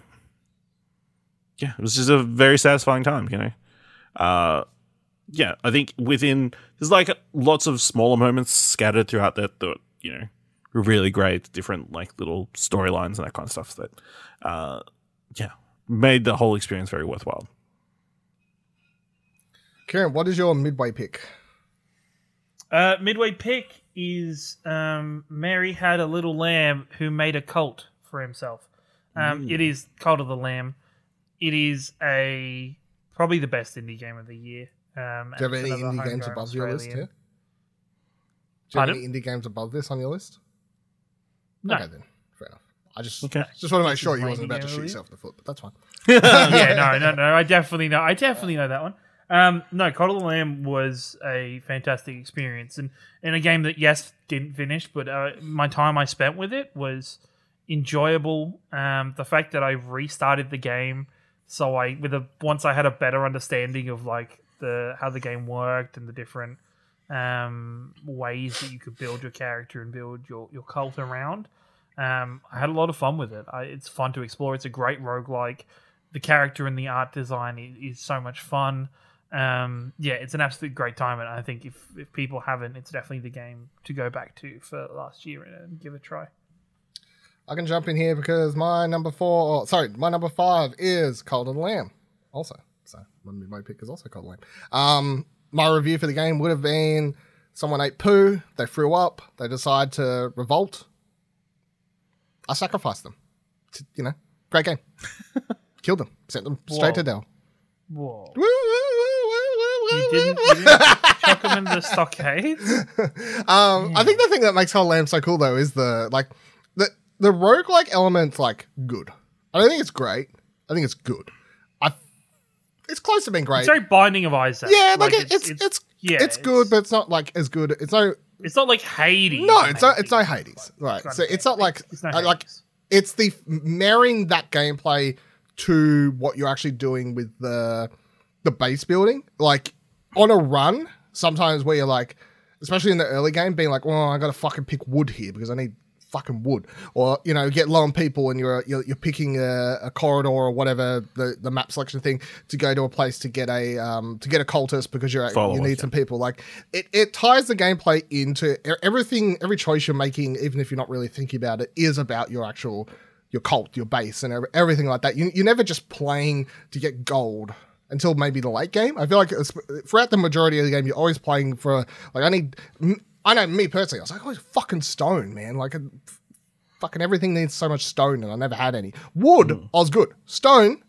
B: Yeah, it was just a very satisfying time, you know. Uh, yeah, I think within there's like lots of smaller moments scattered throughout that that you know were really great, different like little storylines and that kind of stuff that, uh, yeah, made the whole experience very worthwhile.
A: Kieran, what is your midway pick?
C: Uh, midway pick is um, Mary had a little lamb who made a cult for himself. Um, It is Cult of the Lamb. It is a probably the best indie game of the year. Um,
A: Do you have any indie games
C: homegrown
A: above your list here? Do you have
C: Pardon?
A: any indie games above this on your list?
C: No.
A: Okay, then. Fair enough. I just
B: Okay.
A: just want to make sure
C: is
A: you wasn't about to shoot
C: of
A: yourself in the foot, but that's fine.
C: yeah, no, no, no. I definitely know. I definitely know that one. Um, no, of the Lamb was a fantastic experience, and and a game that yes didn't finish, but uh, my time I spent with it was enjoyable. Um, the fact that I restarted the game, so I with a once I had a better understanding of like the how the game worked and the different um, ways that you could build your character and build your, your cult around. Um, I had a lot of fun with it. I, it's fun to explore. It's a great roguelike. The character and the art design is, is so much fun. Um, yeah, it's an absolute great time, and I think if, if people haven't, it's definitely the game to go back to for last year and give a try.
A: I can jump in here because my number four, oh, sorry, my number five is Cult of the Lamb. Also, so my pick is also Cult of the Lamb. Um, my review for the game would have been someone ate poo, they threw up, they decide to revolt. I sacrificed them. To, you know, great game. Killed them, sent them straight
C: Whoa.
A: to Dell.
C: Whoa.
A: Woo,
C: You didn't, you didn't chuck them in the stockade?
A: um, I think the thing that makes Whole Lamb so cool though is the like the the roguelike element's like good. I don't think it's great. I think it's good. I it's close to being great.
C: It's very Binding of Isaac.
A: yeah, like, it, it's, it's
C: yeah,
A: it's good, but it's not like as good. It's no
C: it's not like Hades.
A: no, it's not
C: maybe.
A: it's no Hades, right?
C: kind
A: So it's not like
C: It's no
A: I- like it's the marrying that gameplay to what you're actually doing with the the base building. Like on a run, sometimes where you're like, especially in the early game, being like, "Well, I got to fucking pick wood here because I need fucking wood," or you know, get low on people and you're you're, you're picking a, a corridor or whatever the, the map selection thing to go to a place to get a um to get a cultist because you're
B: Follow
A: you need
B: yeah.
A: some people. Like it it ties the gameplay into everything. Every choice you're making, even if you're not really thinking about it, is about your actual your cult, your base, and everything like that. You, you're never just playing to get gold until maybe the late game. I feel like it's, throughout the majority of the game, you're always playing for like I need. I know me personally, I was like, oh, fucking stone, man. Like, fucking everything needs so much stone, and I never had any wood. I was good. Stone,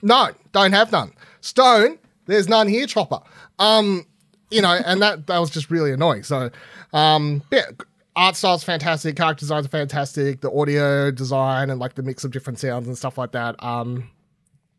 A: no, don't have none. Stone, there's none here. Chopper. Um, you know, and that that was just really annoying. So, um, yeah, art style's fantastic, character designs are fantastic, the audio design and like the mix of different sounds and stuff like that. Um,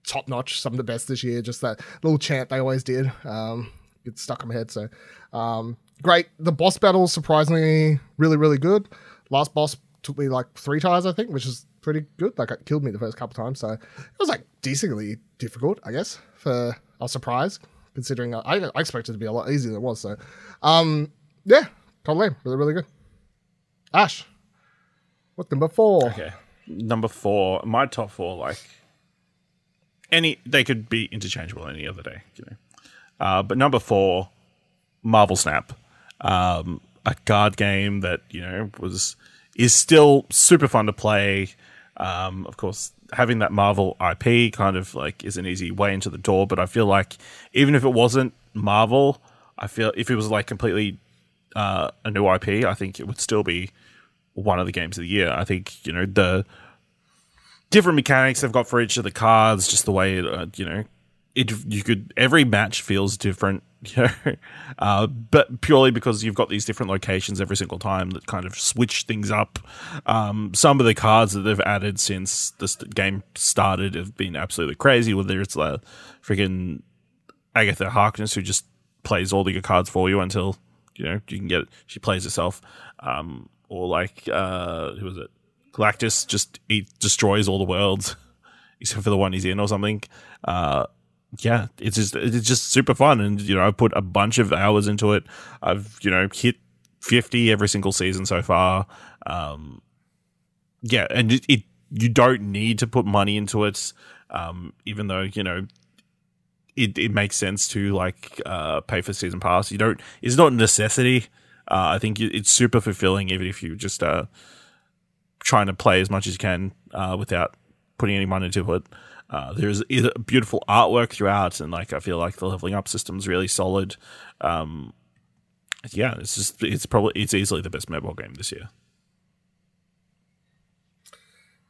A: top notch, some of the best this year. Just that little chant they always did. Um, it's stuck in my head. So, um, great. The boss battles surprisingly really really good. Last boss took me like three tries, I think, which is pretty good. Like it killed me the first couple times, so it was like decently difficult, I guess. For a surprise. considering I, I expected it to be a lot easier than it was. So, um, yeah, totally really really good. Ash, what's number four?
B: Okay. Number four, my top four, like any, they could be interchangeable any other day, you know. Uh, but number four, Marvel Snap, um, a card game that you know was is still super fun to play. Um, of course, having that Marvel IP kind of like is an easy way into the door. But I feel like even if it wasn't Marvel, I feel if it was like completely uh, a new IP, I think it would still be one of the games of the year. I think you know the different mechanics they've got for each of the cards, just the way it, uh, you know it. You could every match feels different, you know, uh, but purely because you've got these different locations every single time that kind of switch things up. Um, some of the cards that they've added since this game started have been absolutely crazy. Whether it's the freaking Agatha Harkness who just plays all the cards for you until you know you can get it. She plays herself, um, or like uh, who was it? Galactus just he destroys all the worlds except for the one he's in or something. Uh, yeah, it's just it's just super fun, and you know I put a bunch of hours into it. I've you know hit fifty every single season so far. Um, yeah, and it, it you don't need to put money into it, um, even though you know it, it makes sense to like uh, pay for season pass. You don't. It's not a necessity. Uh, I think it's super fulfilling, even if you just uh, trying to play as much as you can uh, without putting any money into it. Uh, there's beautiful artwork throughout, and like I feel like the leveling up system's really solid. Um, yeah, it's just it's probably it's easily the best mobile game this year.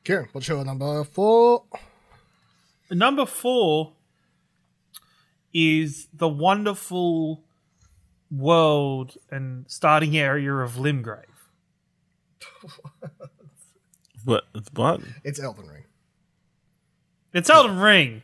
A: Kieran, what's your number four?
C: Number four is the wonderful world and starting area of Limgrave.
B: What? What?
A: It's Elden Ring.
C: It's Elden Ring.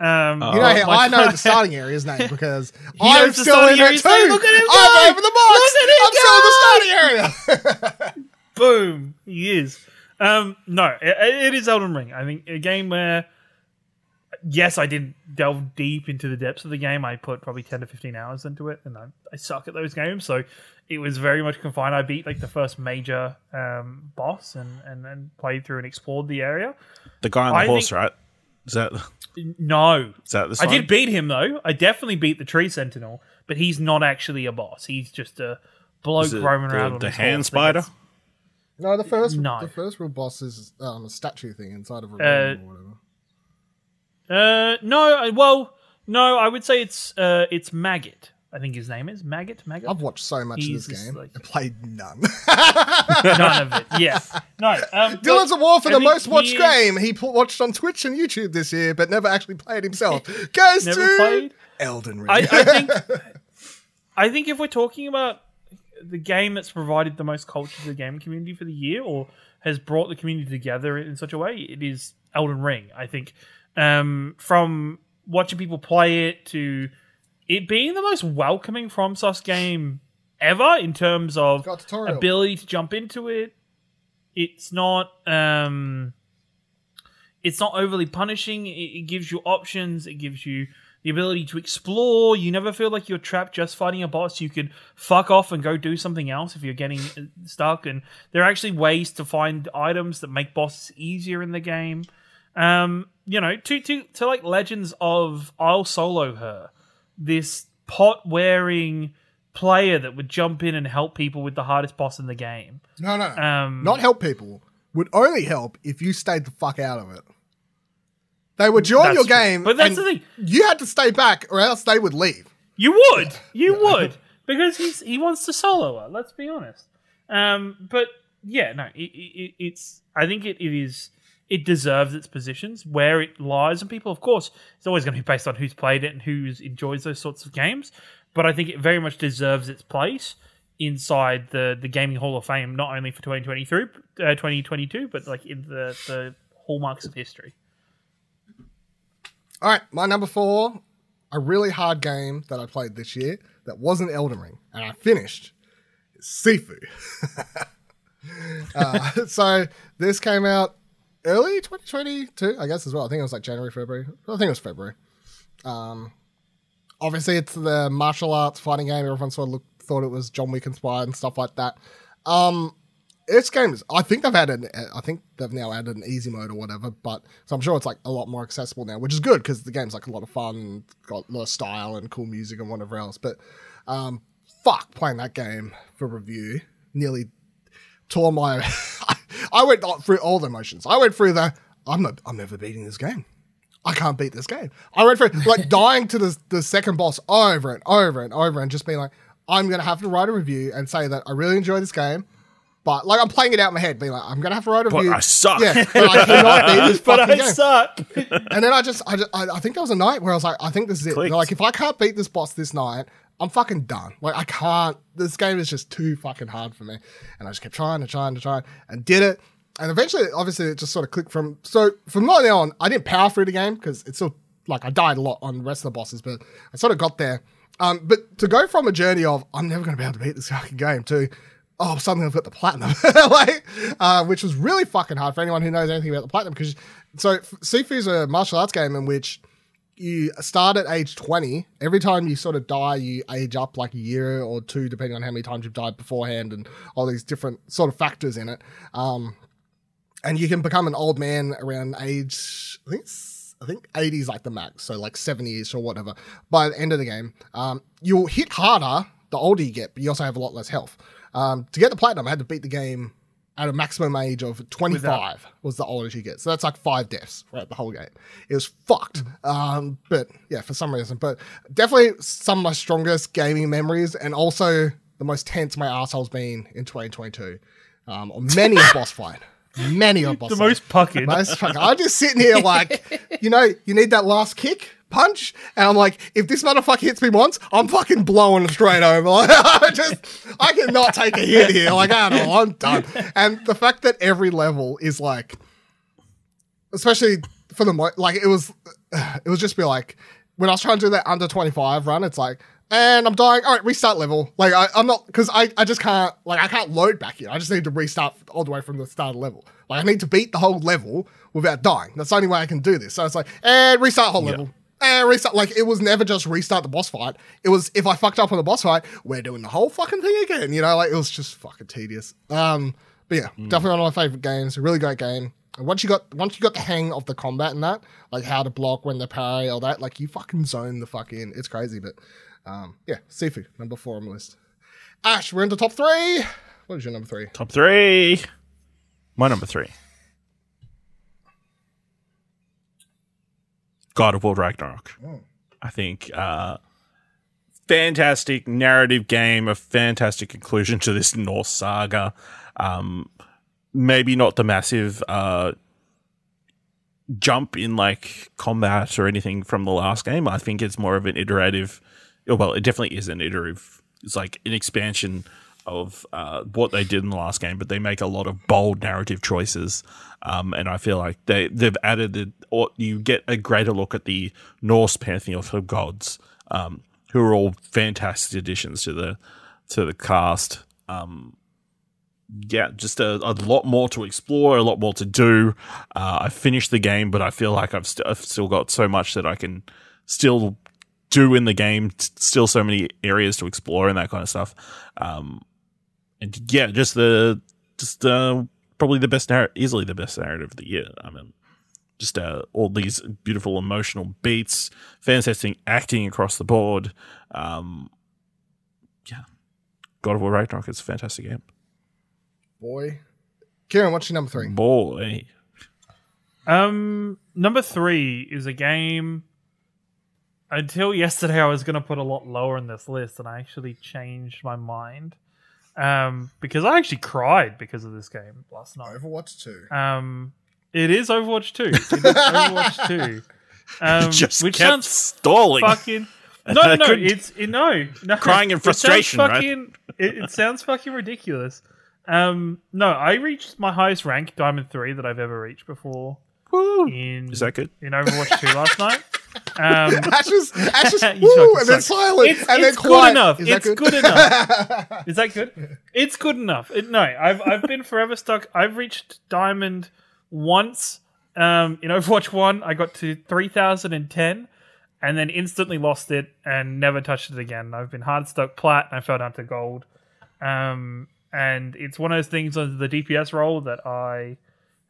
C: Um,
A: You know,
B: Uh,
A: how I know the starting area's name because
C: He
A: I'm
C: knows the
A: still in
C: starting
A: it too.
C: name. Look at him
A: I'm over the box.
C: Look at him
A: I'm still in the starting area.
C: Boom! He is. Um, no, it, it is Elden Ring. I think a game where yes, I did delve deep into the depths of the game. I put probably ten to fifteen hours into it, and I, I suck at those games, so it was very much confined. I beat like the first major um, boss and, and and played through and explored the area.
B: The guy on the
C: I
B: horse,
C: think-
B: right? Is that
C: No,
B: is that this
C: I did beat him though. I definitely beat the tree sentinel, but he's not actually a boss. He's just a bloke roaming
B: the,
C: around on
B: the
C: his
B: hand
C: horse
B: spider.
A: No, the first
C: No.
A: the first real boss is um, a statue thing inside of a
C: Uh,
A: room or whatever.
C: Uh, no. Well, no. I would say it's uh, it's maggot. I think his name is maggot. Maggot.
A: I've watched so much
C: He's
A: of this game.
C: like-
A: I played none.
C: None of it. Yeah. No. Um,
A: Dylan's
C: but
A: Award for
C: I
A: the most watched
C: he is-
A: game he watched on Twitch and YouTube this year, but never actually played himself. Goes
C: Never
A: to
C: played?
A: Elden Ring.
C: I, I think I think if we're talking about the game that's provided the most culture to the gaming community for the year or has brought the community together in such a way, it is Elden Ring. I think um, from watching people play it to it being the most welcoming FromSoft game ever in terms of ability to jump into it. It's not um it's not overly punishing. It, it gives you options. It gives you the ability to explore. You never feel like you're trapped just fighting a boss. You could fuck off and go do something else if you're getting uh, stuck. And there are actually ways to find items that make bosses easier in the game. Um, you know, to to to like Legends of I'll solo her, this pot wearing player that would jump in and help people with the hardest boss in the game.
A: no, no,
C: Um,
A: not help people. Would only help if you stayed the fuck out of it. They would join your
C: true.
A: game,
C: But that's
A: and
C: the thing.
A: You had to stay back, or else they would leave.
C: You would. You would. Because he's he wants to solo her, let's be honest. Um, but yeah, no, it, it, it's I think it, it is it deserves its positions where it lies and people of course it's always going to be based on who's played it and who enjoys those sorts of games but i think it very much deserves its place inside the the gaming hall of fame not only for 2023 uh, 2022 but like in the the hallmarks of history
A: All right, my number four, a really hard game that I played this year that wasn't Elden Ring, and I finished. is Sifu. uh, so this came out early 2022, I guess as well. I think it was like January, February. I think it was February. Um, obviously, it's the martial arts fighting game. Everyone sort of look, thought it was John Wick inspired and stuff like that. Um, this game is. I think they've had an. I think they've now added an easy mode or whatever. But so I'm sure it's like a lot more accessible now, which is good because the game's like a lot of fun, got a lot of style and cool music and whatever else. But um, fuck, playing that game for review nearly tore my. I went through all the emotions. I went through the. I'm not. I'm never beating this game. I can't beat this game. I went through like dying to the the second boss over and over and over and just being like, I'm gonna have to write a review and say that I really enjoy this game. But like I'm playing it out in my head, being like, I'm gonna have to write a
B: But
A: review.
B: I suck.
A: Yeah, but I cannot beat this
C: but
A: fucking
C: i
A: game.
C: suck
A: And then I just, I, just I, I think there was a night where I was like, I think this is it.
B: Clicked.
A: Like, if I can't beat this boss this night, I'm fucking done. Like, I can't. This game is just too fucking hard for me. And I just kept trying and trying and trying and did it. And eventually, obviously, it just sort of clicked from. So from that on, I didn't power through the game because it's still like I died a lot on the rest of the bosses, but I sort of got there. Um, but to go from a journey of I'm never going to be able to beat this fucking game to oh suddenly I've got the platinum, like uh, which was really fucking hard for anyone who knows anything about the platinum because so F- Sifu is a martial arts game in which you start at age 20 every time you sort of die you age up like a year or two depending on how many times you've died beforehand and all these different sort of factors in it um, and you can become an old man around age i think I think 80 is like the max, so like 70ish or whatever. By the end of the game, um, you'll hit harder the older you get, but you also have a lot less health. Um, to get the platinum, I had to beat the game at a maximum age of 25 was the oldest you get. So that's like five deaths throughout the whole game. It was fucked. Um, but yeah, for some reason. But definitely some of my strongest gaming memories and also the most tense my asshole's been in 2022. Um, on many a boss fight. Many a boss
C: the
A: fight.
C: most puckered
A: Most fucking- I'm just sitting here like, you know, you need that last kick, punch, and I'm like, if this motherfucker hits me once, I'm fucking blowing straight over. Like, I just, I cannot take a hit here. Like, I don't know, I'm done. And the fact that every level is like, especially for the mo- like, it was, it was just be like, when I was trying to do that under 25 run, it's like, and I'm dying. All right, restart level. Like I, I'm not because I, I just can't like I can't load back here. I just need to restart all the way from the start of level. Like I need to beat the whole level without dying. That's the only way I can do this. So it's like, and restart whole
B: Yeah.
A: Level. And restart. Like it was never just restart the boss fight. It was if I fucked up on the boss fight, we're doing the whole fucking thing again. You know, like it was just fucking tedious. Um, but yeah, definitely one of my favorite games. A really great game. And once you got once you got the hang of the combat and that, like how to block when to parry, all that, like you fucking zone the fuck in. It's crazy, but um, yeah, Sifu number four on the list. Ash, we're into top three. What is your number three?
B: Top three. My number three. God of War Ragnarok. I think uh, fantastic narrative game, a fantastic conclusion to this Norse saga. Um, maybe not the massive uh, jump in like combat or anything from the last game. I think it's more of an iterative. Well, it definitely is an iterative. It's like an expansion of uh, what they did in the last game, but they make a lot of bold narrative choices. Um, and I feel like they they've added the, or you get a greater look at the Norse pantheon of gods, um, who are all fantastic additions to the to the cast. Um, yeah, just a, a lot more to explore, a lot more to do. Uh, I finished the game, but I feel like I've, st- I've still got so much that I can still do in the game. Still, so many areas to explore and that kind of stuff. Um, and yeah, just the just uh, probably the best narrative, easily the best narrative of the year. I mean, just uh, all these beautiful emotional beats, fantastic acting across the board. Um, yeah, God of War Ragnarok is a fantastic game.
A: Boy. Kieran, what's your number three?
B: Boy,
C: Um, number three is a game. Until yesterday, I was going to put a lot lower in this list, and I actually changed my mind. Um, because I actually cried because of this game last night.
A: Overwatch 2.
C: Um, it is Overwatch 2. It is Overwatch 2. Um,
B: just
C: which
B: kept
C: sounds
B: stalling.
C: fucking. No, no, no. It's it, no, no.
B: Crying in
C: It sounds
B: frustration, right?
C: fucking, It, it sounds fucking ridiculous. Um, no, I reached my highest rank, Diamond Three, that I've ever reached before
B: Woo.
C: in
B: Is that good?
C: in Overwatch Two last night. Um,
A: Ash was, Ash was
C: You
A: woo, and then silent,
C: it's,
A: and
C: it's
A: then
C: good enough. It's good? enough. Is that good? It's good enough. It, no, I've I've been forever stuck. I've reached diamond once. Um, in Overwatch One, I got to three thousand and ten, and then instantly lost it and never touched it again. I've been hard stuck plat, and I fell down to gold. Um, and it's one of those things on the DPS role that I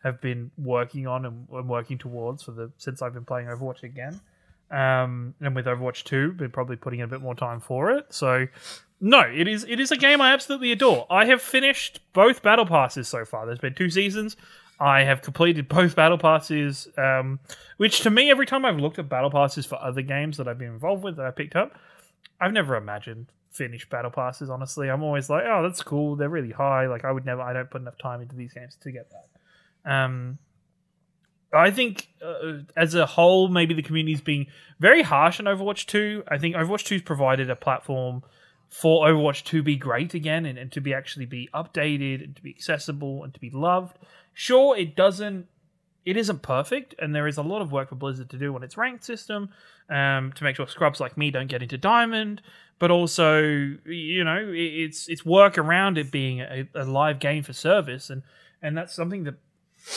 C: have been working on and, and working towards for the since I've been playing Overwatch again. Um, and with Overwatch 2, been probably putting in a bit more time for it. So no, it is it is a game I absolutely adore. I have finished both battle passes so far. There's been two seasons. I have completed both battle passes, um, which to me, every time I've looked at battle passes for other games that I've been involved with that I picked up, I've never imagined finished battle passes. Honestly, I'm always like, oh, that's cool. They're really high. Like I would never. I don't put enough time into these games to get that. Um, I think uh, as a whole, maybe the community's being very harsh on Overwatch 2. I think Overwatch 2's provided a platform for Overwatch to be great again and, and to be actually be updated and to be accessible and to be loved. Sure, it doesn't it isn't perfect, and there is a lot of work for Blizzard to do on its ranked system um, to make sure scrubs like me don't get into Diamond. But also, you know, it's it's work around it being a, a live game for service, and and that's something that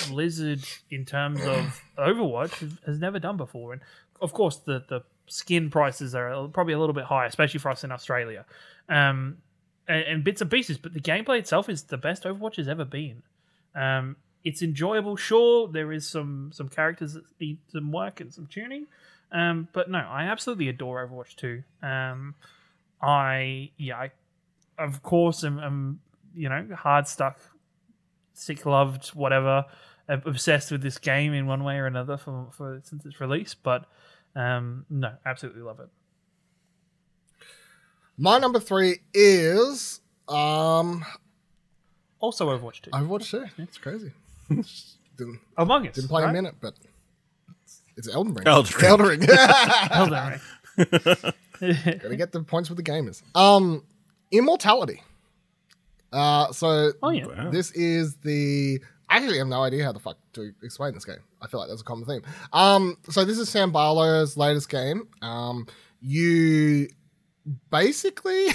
C: Blizzard, in terms of Overwatch, has- never done before. And of course, the the skin prices are probably a little bit higher, especially for us in Australia, um, and, and bits and pieces. But the gameplay itself is the best Overwatch has ever been. Um, it's enjoyable. Sure, there is some some characters that need some work and some tuning, um, but no, I absolutely adore Overwatch 2. Um, I yeah, I of course am, am you know hard stuck, sick loved, whatever, obsessed with this game in one way or another for, for since its release. But um, no, absolutely love it.
A: My number three is um
C: Also Overwatch 2.
A: Overwatch 2. It's crazy. didn't,
C: Among Us.
A: didn't play
C: right?
A: a minute, but it's Elden Ring.
B: Elden Ring.
A: Elden Ring.
C: Elden Ring.
A: Gotta get the points with the gamers. Um, Immortality. Uh, so
C: Oh yeah.
B: Wow.
A: this is the. I actually have no idea how the fuck to explain this game. I feel like that's a common theme. Um, so this is Sam Barlow's latest game. Um, you basically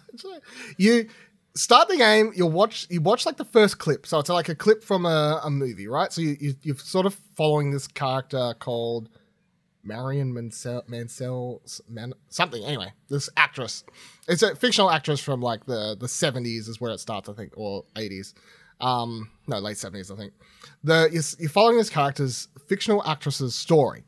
A: you start the game. You'll watch you watch like the first clip. So it's like a clip from a, a movie, right? So you, you you're sort of following this character called Marion Mansell, Mansell Man, something. Anyway, this actress. It's a fictional actress from like the the 70s is where it starts, I think, or 80s. Um, no, late 70s, I think. The you're, you're following this character's fictional actress's story.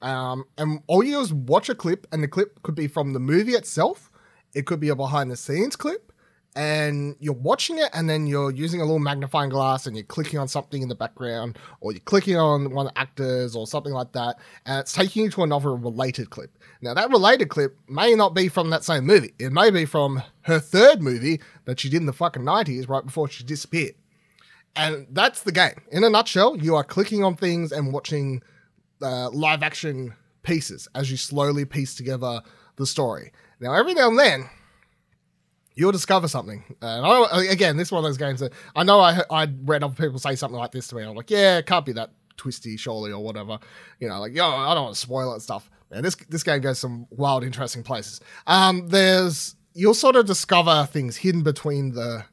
A: Um, and all you do is watch a clip, and the clip could be from the movie itself. It could be a behind the scenes clip and you're watching it and then you're using a little magnifying glass and you're clicking on something in the background or you're clicking on one of the actors or something like that and it's taking you to another related clip. Now that related clip may not be from that same movie. It may be from her third movie that she did in the fucking 90s right before she disappeared. And that's the game. In a nutshell you are clicking on things and watching uh, live action pieces as you slowly piece together the story. Now every now and then you'll discover something. And I, again, this is one of those games that I know I I read other people say something like this to me. I'm like, yeah, it can't be that twisty, surely, or whatever. You know, like, yo, I don't want to spoil it and stuff. Man, this this game goes some wild, interesting places. Um, there's you'll sort of discover things hidden between the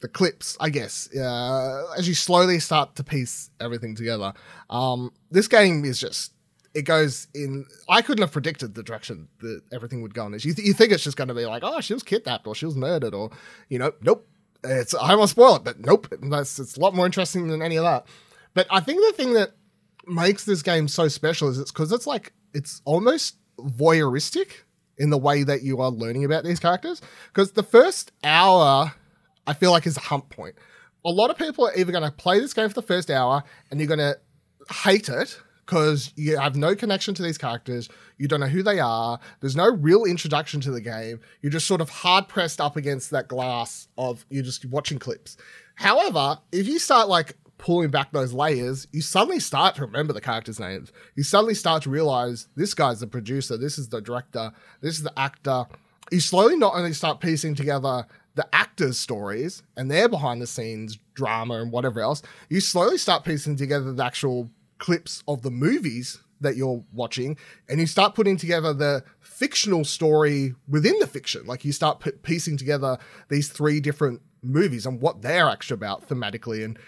A: the clips, I guess, uh, as you slowly start to piece everything together. Um, this game is just it goes in. I couldn't have predicted the direction that everything would go in. You, th- you think it's just going to be like, oh, she was kidnapped or she was murdered or, you know, nope. It's I won't spoil it, but nope. That's it's a lot more interesting than any of that. But I think the thing that makes this game so special is it's because it's like it's almost voyeuristic in the way that you are learning about these characters. Because the first hour, I feel like is a hump point. A lot of people are either going to play this game for the first hour and you're going to hate it because you have no connection to these characters. You don't know who they are. There's no real introduction to the game. You're just sort of hard pressed up against that glass of you're just watching clips. However, if you start like pulling back those layers, you suddenly start to remember the characters' names. You suddenly start to realize this guy's the producer, this is the director, this is the actor. You slowly not only start piecing together the actors' stories and their behind the scenes drama and whatever else, you slowly start piecing together the actual clips of the movies that you're watching and you start putting together the fictional story within the fiction. Like you start p- piecing together these three different movies and what they're actually about thematically and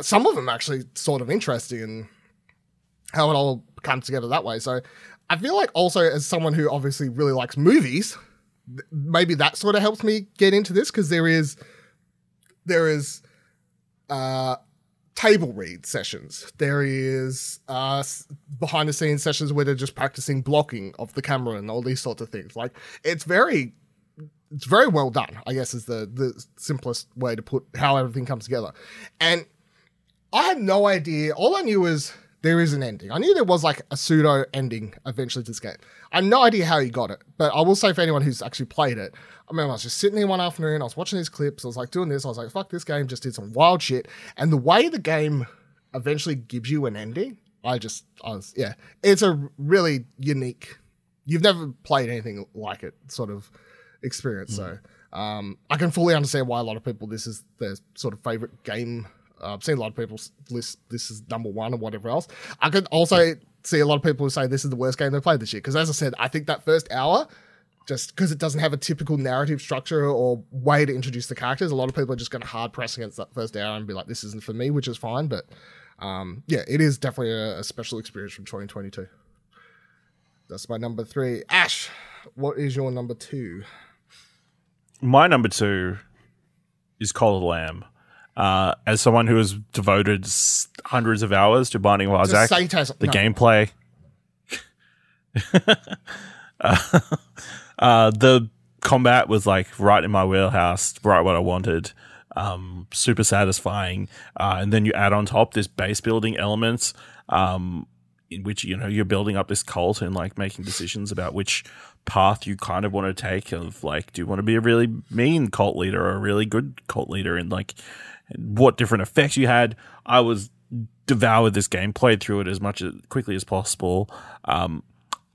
A: some of them actually sort of interesting and how it all comes together that way. So i feel like also as someone who obviously really likes movies maybe that sort of helps me get into this because there is there is uh table read sessions. There is uh, behind the scenes sessions where they're just practicing blocking of the camera and all these sorts of things. Like it's very, it's very well done. I guess is the the simplest way to put how everything comes together. And I had no idea. All I knew was there is an ending. I knew there was like a pseudo ending eventually to this game. I had no idea how he got it, but I will say for anyone who's actually played it, I mean, I was just sitting there one afternoon, I was watching these clips, I was like doing this, I was like, fuck, this game just did some wild shit. And the way the game eventually gives you an ending, I just, I was, yeah, it's a really unique, you've never played anything like it sort of experience. Mm. So, um, I can fully understand why a lot of people, this is their sort of favorite game uh, I've seen a lot of people list this is number one or whatever else. I could also see a lot of people who say this is the worst game they played this year because, as I said, I think that first hour, just because it doesn't have a typical narrative structure or way to introduce the characters, a lot of people are just going to hard press against that first hour and be like, "This isn't for me," which is fine. But um, yeah, it is definitely a, a special experience from 2022. That's my number three. Ash, what is your number two?
B: My number two is the Lamb. Uh, as someone who has devoted hundreds of hours to Binding of Isaac, the no. gameplay, uh, uh, the combat was like right in my wheelhouse, right what I wanted. Um, super satisfying, uh, and then you add on top this base building elements, um, in which you know you're building up this cult and like making decisions about which path you kind of want to take. Of like, do you want to be a really mean cult leader or a really good cult leader? And like, what different effects you had. I was devoured this game, played through it as much as quickly as possible. Um,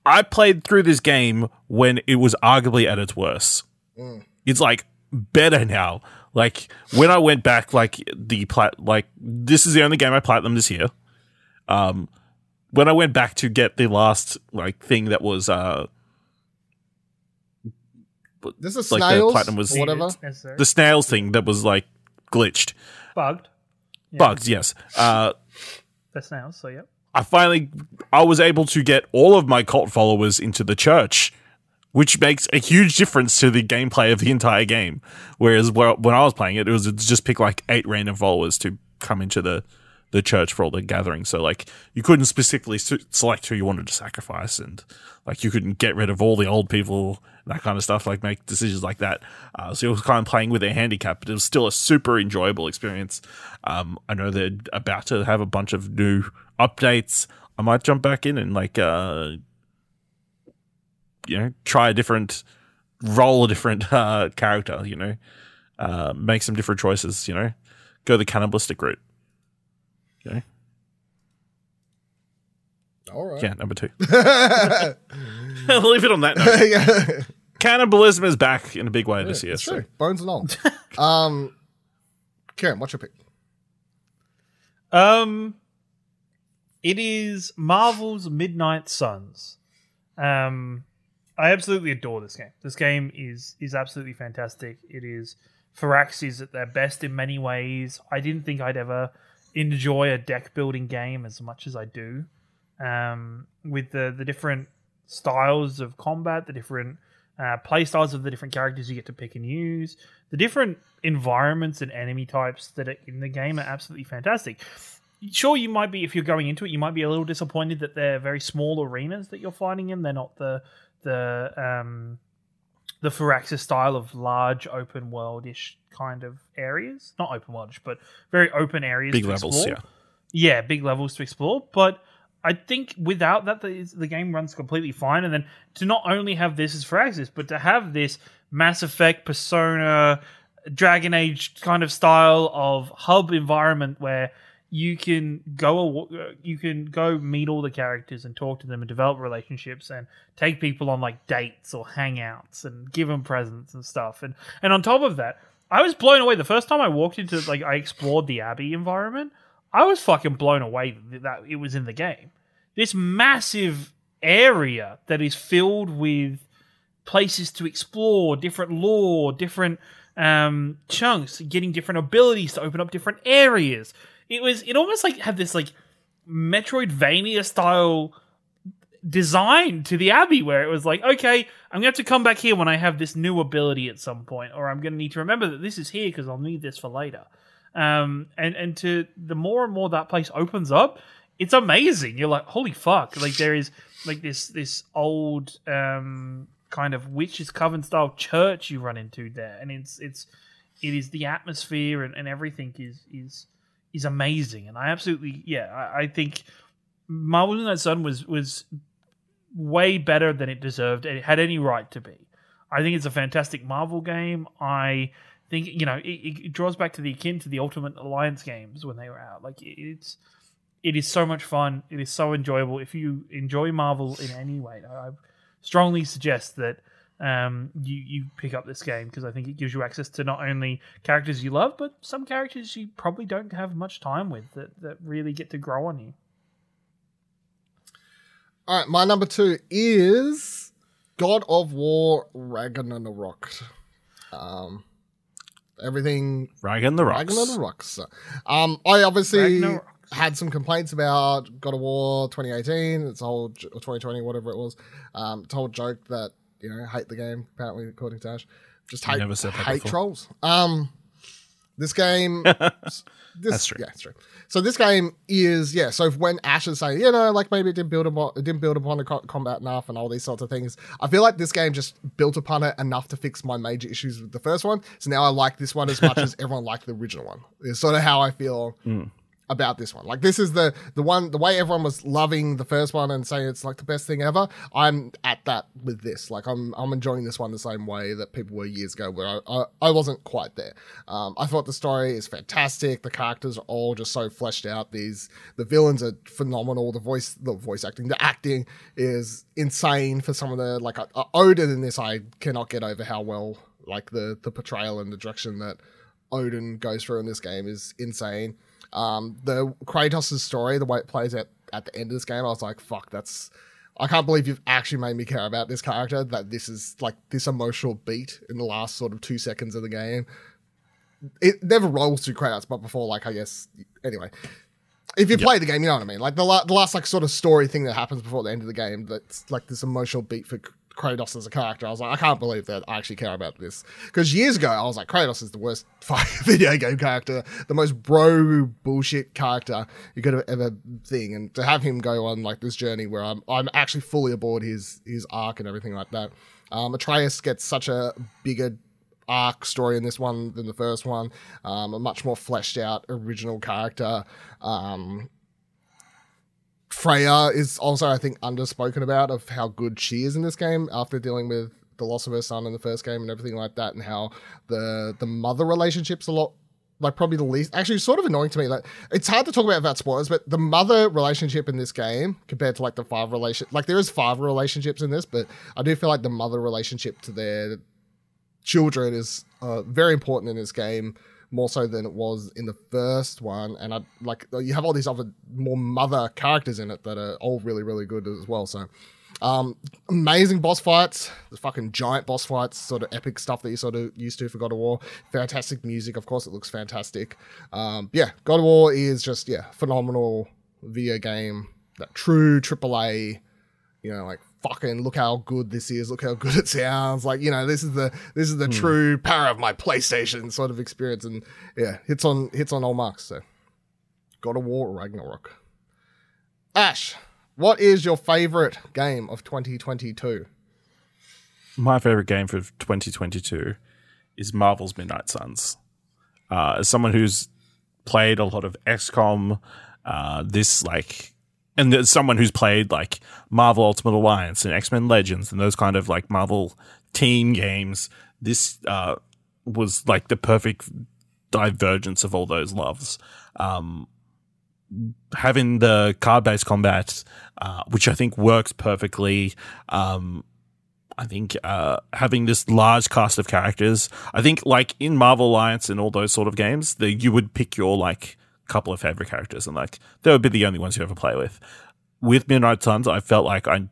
B: I played through this game when it was arguably at its worst. Mm. It's like better now. Like when I went back, like the plat, like this is the only game I platinum this year. Um, when I went back to get the last like thing that was uh
A: This is
B: like the
A: snails
B: platinum was
A: or whatever.
B: The snails thing that was like glitched,
C: bugged. Yeah,
B: bugs. Yes. Uh,
C: The snails. So yeah.
B: I finally I was able to get all of my cult followers into the church, which makes a huge difference to the gameplay of the entire game. Whereas where- when I was playing it, it was just pick like eight random followers to come into the the church for all the gatherings. So like you couldn't specifically select who you wanted to sacrifice, and like you couldn't get rid of all the old people, that kind of stuff. Like make decisions like that. Uh, so it was kind of playing with their handicap, but it was still a super enjoyable experience. Um, I know they're about to have a bunch of new updates. I might jump back in and like uh, you know try a different role, a different uh, character. You know, uh, make some different choices. You know, go the cannibalistic route. Okay.
A: All right.
B: Yeah, number two. I'll Leave it on that note.
A: Yeah.
B: Cannibalism is back in a big way this year.
A: It's
B: So.
A: true. Bones and all. um, Kieran, what's your pick?
C: Um, it is Marvel's Midnight Suns. Um, I absolutely adore this game. This game is is absolutely fantastic. It is Firaxis at their best in many ways. I didn't think I'd ever enjoy a deck building game as much as I do. Um, with the the different styles of combat, the different uh, play styles of the different characters you get to pick and use, the different environments and enemy types that are in the game are absolutely fantastic. Sure, you might be if you're going into it, you might be a little disappointed that they're very small arenas that you're fighting in. They're not the the um, the Firaxis style of large open worldish kind of areas. Not open worldish, but very open areas.
B: Big
C: to
B: levels,
C: explore.
B: yeah.
C: Yeah, big levels to explore. But I think without that, the, the game runs completely fine. And then to not only have this as Firaxis, but to have this Mass Effect, Persona, Dragon Age kind of style of hub environment where you can go you can go meet all the characters and talk to them and develop relationships and take people on like dates or hangouts and give them presents and stuff and and on top of that I was blown away the first time I walked into like I explored the Abbey environment I was fucking blown away that, it was in the game. This massive area that is filled with places to explore different lore different um chunks getting different abilities to open up different areas. It was it almost like had this like metroidvania style design to the abbey where it was like okay i'm gonna have to come back here when i have this new ability at some point or i'm gonna need to remember that this is here because i'll need this for later um and and to the more and more that place opens up it's amazing. You're like holy fuck. Like there is like this this old um kind of witches coven style church you run into there. And it's it's it is the atmosphere and, and everything is is is amazing. And i absolutely yeah i, I think marvel Midnight sun was was way better than it deserved it had any right to be. I think it's a fantastic marvel game. I think you know it, it draws back to the akin to the ultimate alliance games when they were out like it's it is so much fun it is so enjoyable if you enjoy marvel in any way i strongly suggest that um, you you pick up this game because I think it gives you access to not only characters you love, but some characters you probably don't have much time with that, that really get to grow on you.
A: All right, my number two is God of War Ragnarok. Um, everything
B: Ragan the Rocks.
A: Ragnarok. Um, I obviously
C: Ragnarok.
A: had some complaints about God of War 2018. It's a whole j- or 2020, whatever it was. Um, it's a whole joke that you know hate the game. Apparently, according to Ash, just
B: I
A: hate
B: never said that
A: hate
B: before.
A: trolls. Um, this game. this,
B: That's true.
A: Yeah, it's true. So this game is yeah. So when Ash is saying, you know, like maybe it didn't build upon it didn't build upon the co- combat enough and all these sorts of things, I feel like this game just built upon it enough to fix my major issues with the first one. So now I like this one as much as everyone liked the original one. Is sort of how I feel mm. About this one. Like this is the the one the way everyone was loving the first one and saying it's like the best thing ever. I'm at that with this. Like I'm I'm enjoying this one the same way that people were years ago where I I, I wasn't quite there. Um, I thought the story is fantastic. The characters are all just so fleshed out. These the villains are phenomenal. The voice the voice acting the acting is insane for some of the like uh, Odin in this. I cannot get over how well like the the portrayal and the direction that Odin goes through in this game is insane. Um, the Kratos' story, the way it plays at, at the end of this game, I was like, fuck, that's I can't believe you've actually made me care about this character. That this is like this emotional beat in the last sort of two seconds of the game. It never rolls through Kratos, but before, like I guess, anyway. If you
B: Yep.
A: play the game, you know what I mean. Like the, la- the last like sort of story thing that happens before the end of the game. That's like this emotional beat for Kratos as a character. I was like, I can't believe that I actually care about this. Because years ago, I was like, Kratos is the worst video game character, the most bro bullshit character you could have ever thing. And to have him go on like this journey where I'm, I'm actually fully aboard his his arc and everything like that. Um, Atreus gets such a bigger arc story in this one than the first one. Um, a much more fleshed out original character. Um, Freya is also, I think, underspoken about of how good she is in this game after dealing with the loss of her son in the first game and everything like that, and how the the mother relationship's a lot like probably the least actually sort of annoying to me. Like it's hard to talk about without spoilers, but the mother relationship in this game compared to like the father relation like there is father relationships in this, but I do feel like the mother relationship to their children is uh, very important in this game more so than it was in the first one. And i like you have all these other more mother characters in it that are all really really good as well. So um amazing boss fights the fucking giant boss fights sort of epic stuff that you sort of used to for god of war. Fantastic music of course it looks fantastic. Um yeah god of war is just yeah phenomenal video game that true aaa you know, like fucking look how good this is, look how good it sounds. Like, you know, this is the this is the true power of my PlayStation sort of experience. And yeah, hits on hits on all marks. So God of War Ragnarok. Ash, what is your favorite game of 2022?
B: My favorite game for 2022 is Marvel's Midnight Suns. Uh, as someone who's played a lot of XCOM, uh, this like, and someone who's played like Marvel Ultimate Alliance and X Men Legends and those kind of like Marvel team games, this uh, was like the perfect divergence of all those loves. Um, having the card based combat, uh, which I think works perfectly. Um, I think uh, having this large cast of characters, I think like in Marvel Alliance and all those sort of games, that you would pick your like couple of favorite characters and like they would be the only ones you ever play with. With Midnight Suns, I felt like I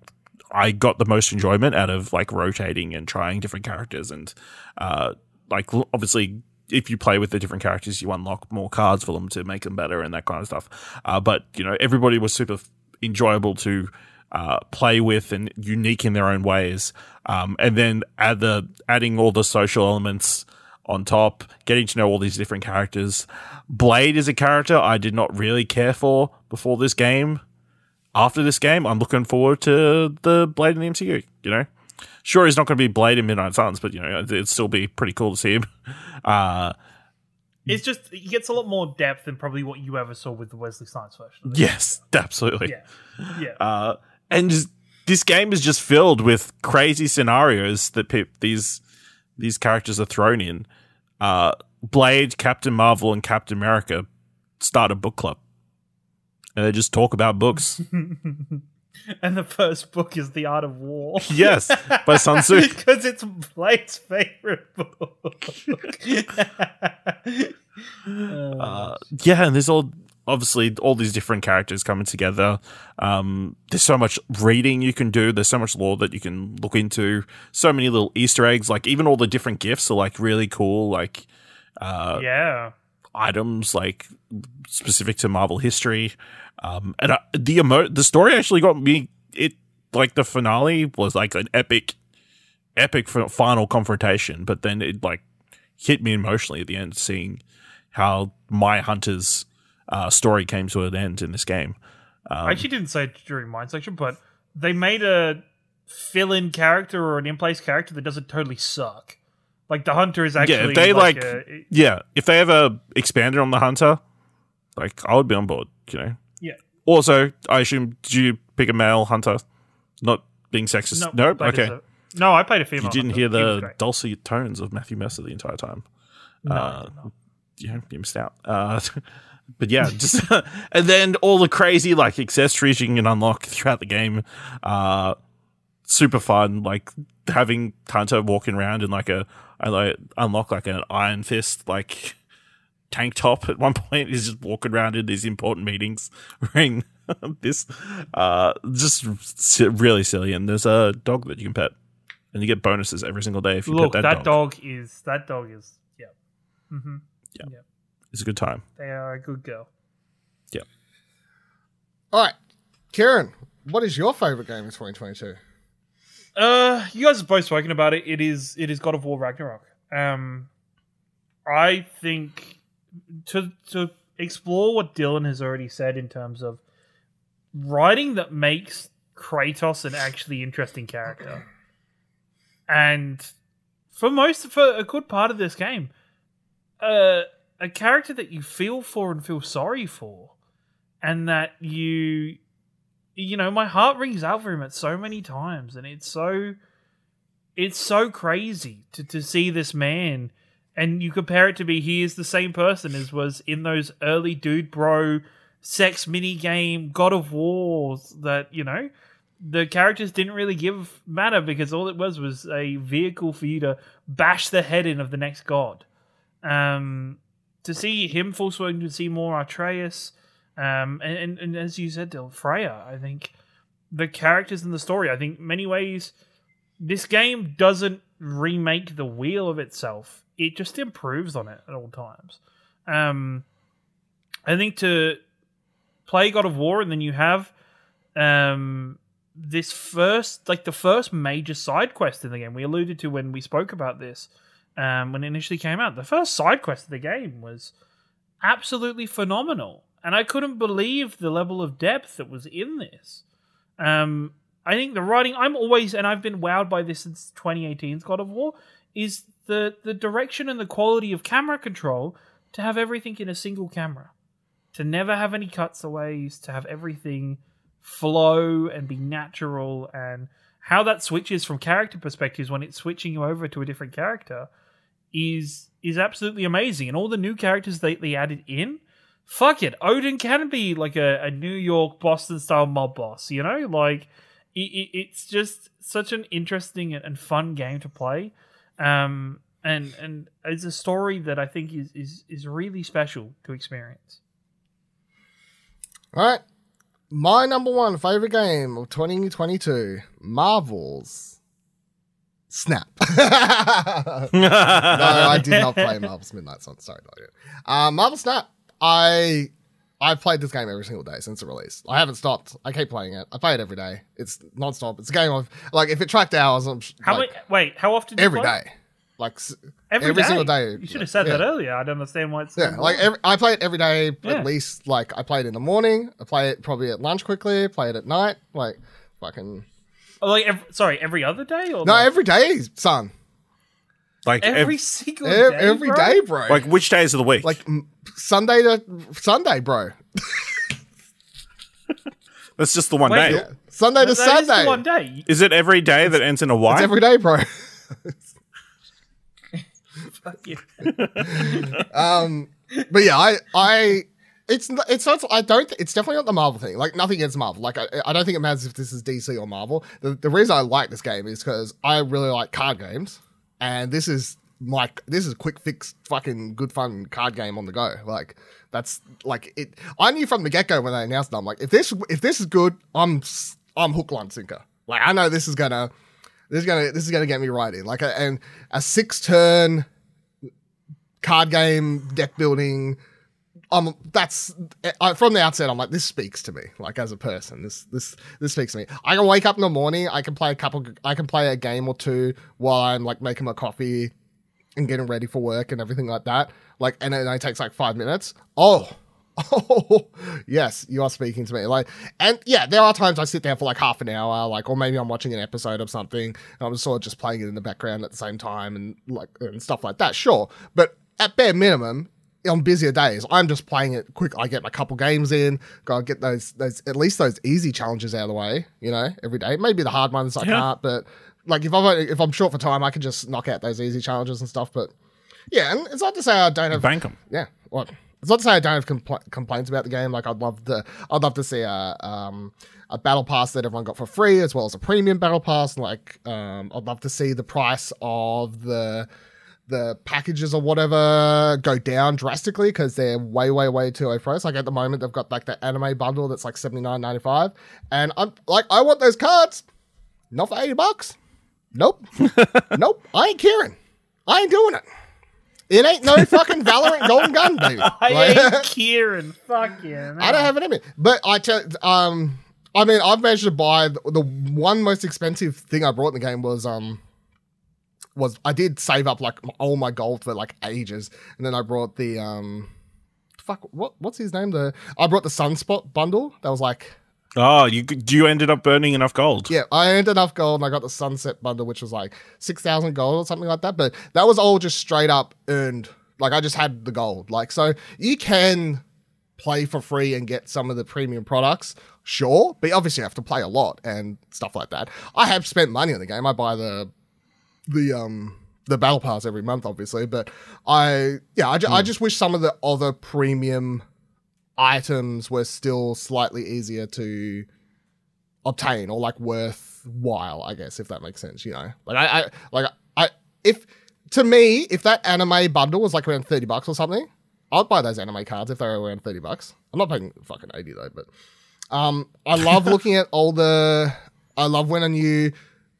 B: I got the most enjoyment out of like rotating and trying different characters and uh, like obviously if you play with the different characters, you unlock more cards for them to make them better and that kind of stuff. Uh, but you know, everybody was super f- enjoyable to uh, play with and unique in their own ways. Um, and then add the adding all the social elements on top, getting to know all these different characters. Blade is a character I did not really care for before this game. After this game, I'm looking forward to the Blade in the MCU. You know, sure he's not going to be Blade in Midnight Suns, but you know it'd still be pretty cool to see him. Uh,
C: It's just he gets a lot more depth than probably what you ever saw with the Wesley Snipes version.
B: yes, absolutely.
C: Yeah, yeah.
B: Uh, and just, this game is just filled with crazy scenarios that pe- these these characters are thrown in. Uh, Blade, Captain Marvel, and Captain America start a book club, and they just talk about books.
C: and the first book is The Art of War.
B: yes, by Sun Tzu.
C: because it's Blade's favorite book.
B: Uh, yeah, and there's all obviously all these different characters coming together. Um, there's so much reading you can do. There's so much lore that you can look into. So many little Easter eggs. Like even all the different gifts are like really cool. Like uh,
C: yeah.
B: items like specific to Marvel history. Um, and uh, the emo- the story actually got me. It like the finale was like an epic, epic final confrontation. But then it like hit me emotionally at the end, seeing how my hunter's uh, story came to an end in this game. Um,
C: I actually didn't say it during mine section, but they made a fill-in character or an in-place character that doesn't totally suck. Like the hunter is actually yeah.
B: if they, like-
C: a-
B: yeah, if they ever expanded on the hunter, like I would be on board. You know.
C: Yeah.
B: Also, I assume did you pick a male hunter? Not being sexist.
C: no,
B: nope. Okay.
C: a- no, I played a female.
B: You didn't
C: hunter.
B: hear the dulcet tones of Matthew Mercer the entire time.
C: No,
B: uh,
C: no.
B: Yeah, you missed out. Uh, but yeah, just and then all the crazy like accessories you can unlock throughout the game. Uh, super fun, like having Hunter walking around in like a I like unlock like an Iron Fist like tank top at one point. He's just walking around in these important meetings wearing this uh just really silly and there's a dog that you can pet and you get bonuses every single day if you
C: Look,
B: pet
C: that,
B: that, dog.
C: dog. is that dog is yeah. hmm
B: It's a good time.
C: They are a good girl. Yeah.
A: All right, Kieran, what is your favorite game in 2022?
C: Uh, you guys have both spoken about it. It is it is God of War Ragnarok. Um, I think to to explore what Dylan has already said in terms of writing that makes Kratos an actually interesting character, and for most for a good part of this game, uh, a character that you feel for and feel sorry for, and that you you know my heart rings out for him at so many times and it's so it's so crazy to, to see this man and you compare it to be he is the same person as was in those early dude bro sex mini game god of wars that you know the characters didn't really give matter because all it was was a vehicle for you to bash the head in of the next god. Um to see him swing to see more Atreus um, and, and, and as you said, Dylan, Freya, I think the characters in the story, I think many ways, this game doesn't remake the wheel of itself. It just improves on it at all times. Um, I think to play God of War and then you have um, this first, like the first major side quest in the game. We alluded to when we spoke about this um, when it initially came out. The first side quest of the game was absolutely phenomenal and I couldn't believe the level of depth that was in this. Um, I think the writing, I'm always, and I've been wowed by this since 2018's God of War, is the the direction and the quality of camera control to have everything in a single camera, to never have any cutaways, to have everything flow and be natural, and how that switches from character perspectives when it's switching you over to a different character is is absolutely amazing, and all the new characters they, they added in fuck it, Odin can be like a, a New York Boston style mob boss. You know, like it, it, it's just such an interesting and fun game to play. Um, and and it's a story that I think is is is really special to experience.
A: All right, my number one favorite game of 2022, Marvel's Snap. no, I did not play Marvel's Midnight Sun. Sorry, not yet. Uh, Marvel Snap. I I've played this game every single day since the release. I haven't stopped. I keep playing it. I play it every day. It's non-stop. It's a game of like if it tracked hours, I'm
C: How
A: like,
C: many? Wait, how often? Do you play?
A: day. Like s-
C: Every,
A: every
C: day?
A: single day.
C: You should have said
A: Yeah.
C: that earlier. I don't understand why it's
A: yeah, like every, I play it every day
C: Yeah.
A: at least. Like I play it in the morning. I play it probably at lunch quickly. Play it at night. Like fucking
C: Oh, like every, sorry, every other day or
A: no,
C: like
A: every day, son.
B: like
C: every
B: every,
C: single
A: Ev-
C: day,
A: every
C: bro?
A: day, bro.
B: like which days of the week?
A: like m- Sunday to Sunday, bro.
B: that's just the one
C: Wait,
B: day.
A: Yeah. Sunday to
C: That is the
A: Sunday.
C: one day.
B: Is it every day that ends in a Y?
A: It's every day, bro.
C: Fuck you.
A: Um, but yeah, I, I, it's it's not. I don't. It's definitely not the Marvel thing. Like nothing against Marvel. Like I, I don't think it matters if this is DC or Marvel. The, the reason I like this game is because I really like card games, and this is my this is quick fix, fucking good fun card game on the go. Like that's like it. I knew from the get go when they announced it. I'm like, if this if this is good, I'm I'm hook line sinker. Like I know this is gonna this is gonna this is gonna get me right in. Like a, and a six turn card game deck building um that's I, from the outset i'm like this speaks to me like as a person this this this speaks to me i can wake up in the morning i can play a couple i can play a game or two while i'm like making my coffee and getting ready for work and everything like that like and it only takes like five minutes oh Oh yes, you are speaking to me. Like, and yeah, there are times I sit down for like half an hour, like, or maybe I'm watching an episode of something, and I'm sort of just playing it in the background at the same time, and like and stuff like that. Sure, but at bare minimum, on busier days, I'm just playing it quick. I get my couple games in, gotta get those those at least those easy challenges out of the way, you know, every day. Maybe the hard ones I
B: Yeah.
A: can't, but like if I'm if I'm short for time, I can just knock out those easy challenges and stuff. But yeah, and it's not to say I don't have
B: Bank 'em.
A: yeah. Well, it's not to say I don't have compl- complaints about the game. Like I'd love to, I'd love to see a um a battle pass that everyone got for free, as well as a premium battle pass. Like um, I'd love to see the price of the the packages or whatever go down drastically because they're way, way, way too low price. Like at the moment, they've got like the anime bundle that's like seventy nine ninety five, and I'm like, I want those cards, not for eighty bucks. Nope, nope, I ain't caring. I ain't doing it. It ain't no fucking Valorant Golden Gun, baby.
C: I
A: Like-
C: ain't Kieran. Fuck yeah.
A: I don't have it in me. But I tell, um, I mean, I've managed to buy the, the one most expensive thing I brought in the game was um was I did save up like all my gold for like ages, and then I brought the um fuck what what's his name the I brought the Sunspot bundle that was like
B: Oh, you you ended up burning enough gold.
A: yeah I earned enough gold and I got the Sunspot bundle which was like six thousand gold or something like that, but that was all just straight up earned. Like I just had the gold. Like so you can play for free and get some of the premium products, sure, but obviously you have to play a lot and stuff like that. I have spent money on the game. I buy the the um the battle pass every month, obviously, but I yeah, I, ju- I just wish some of the other premium items were still slightly easier to obtain or like worthwhile, I guess, if that makes sense, you know. Like I, I like I if to me, if that anime bundle was like around 30 bucks or something, I'd buy those anime cards if they were around 30 bucks. I'm not paying fucking 80 though, but um I love looking at all the I love when a new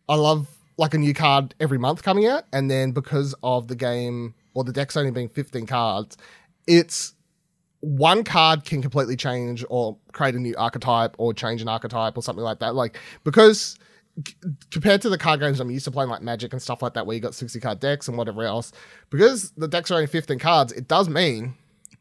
A: I love like a new card every month coming out, and then because of the game or the deck's only being 15 cards, it's one card can completely change or create a new archetype or change an archetype or something like that. Like because compared to the card games I'm used to playing, like Magic and stuff like that, where you got 60 card decks and whatever else, because the decks are only 15 cards, it does mean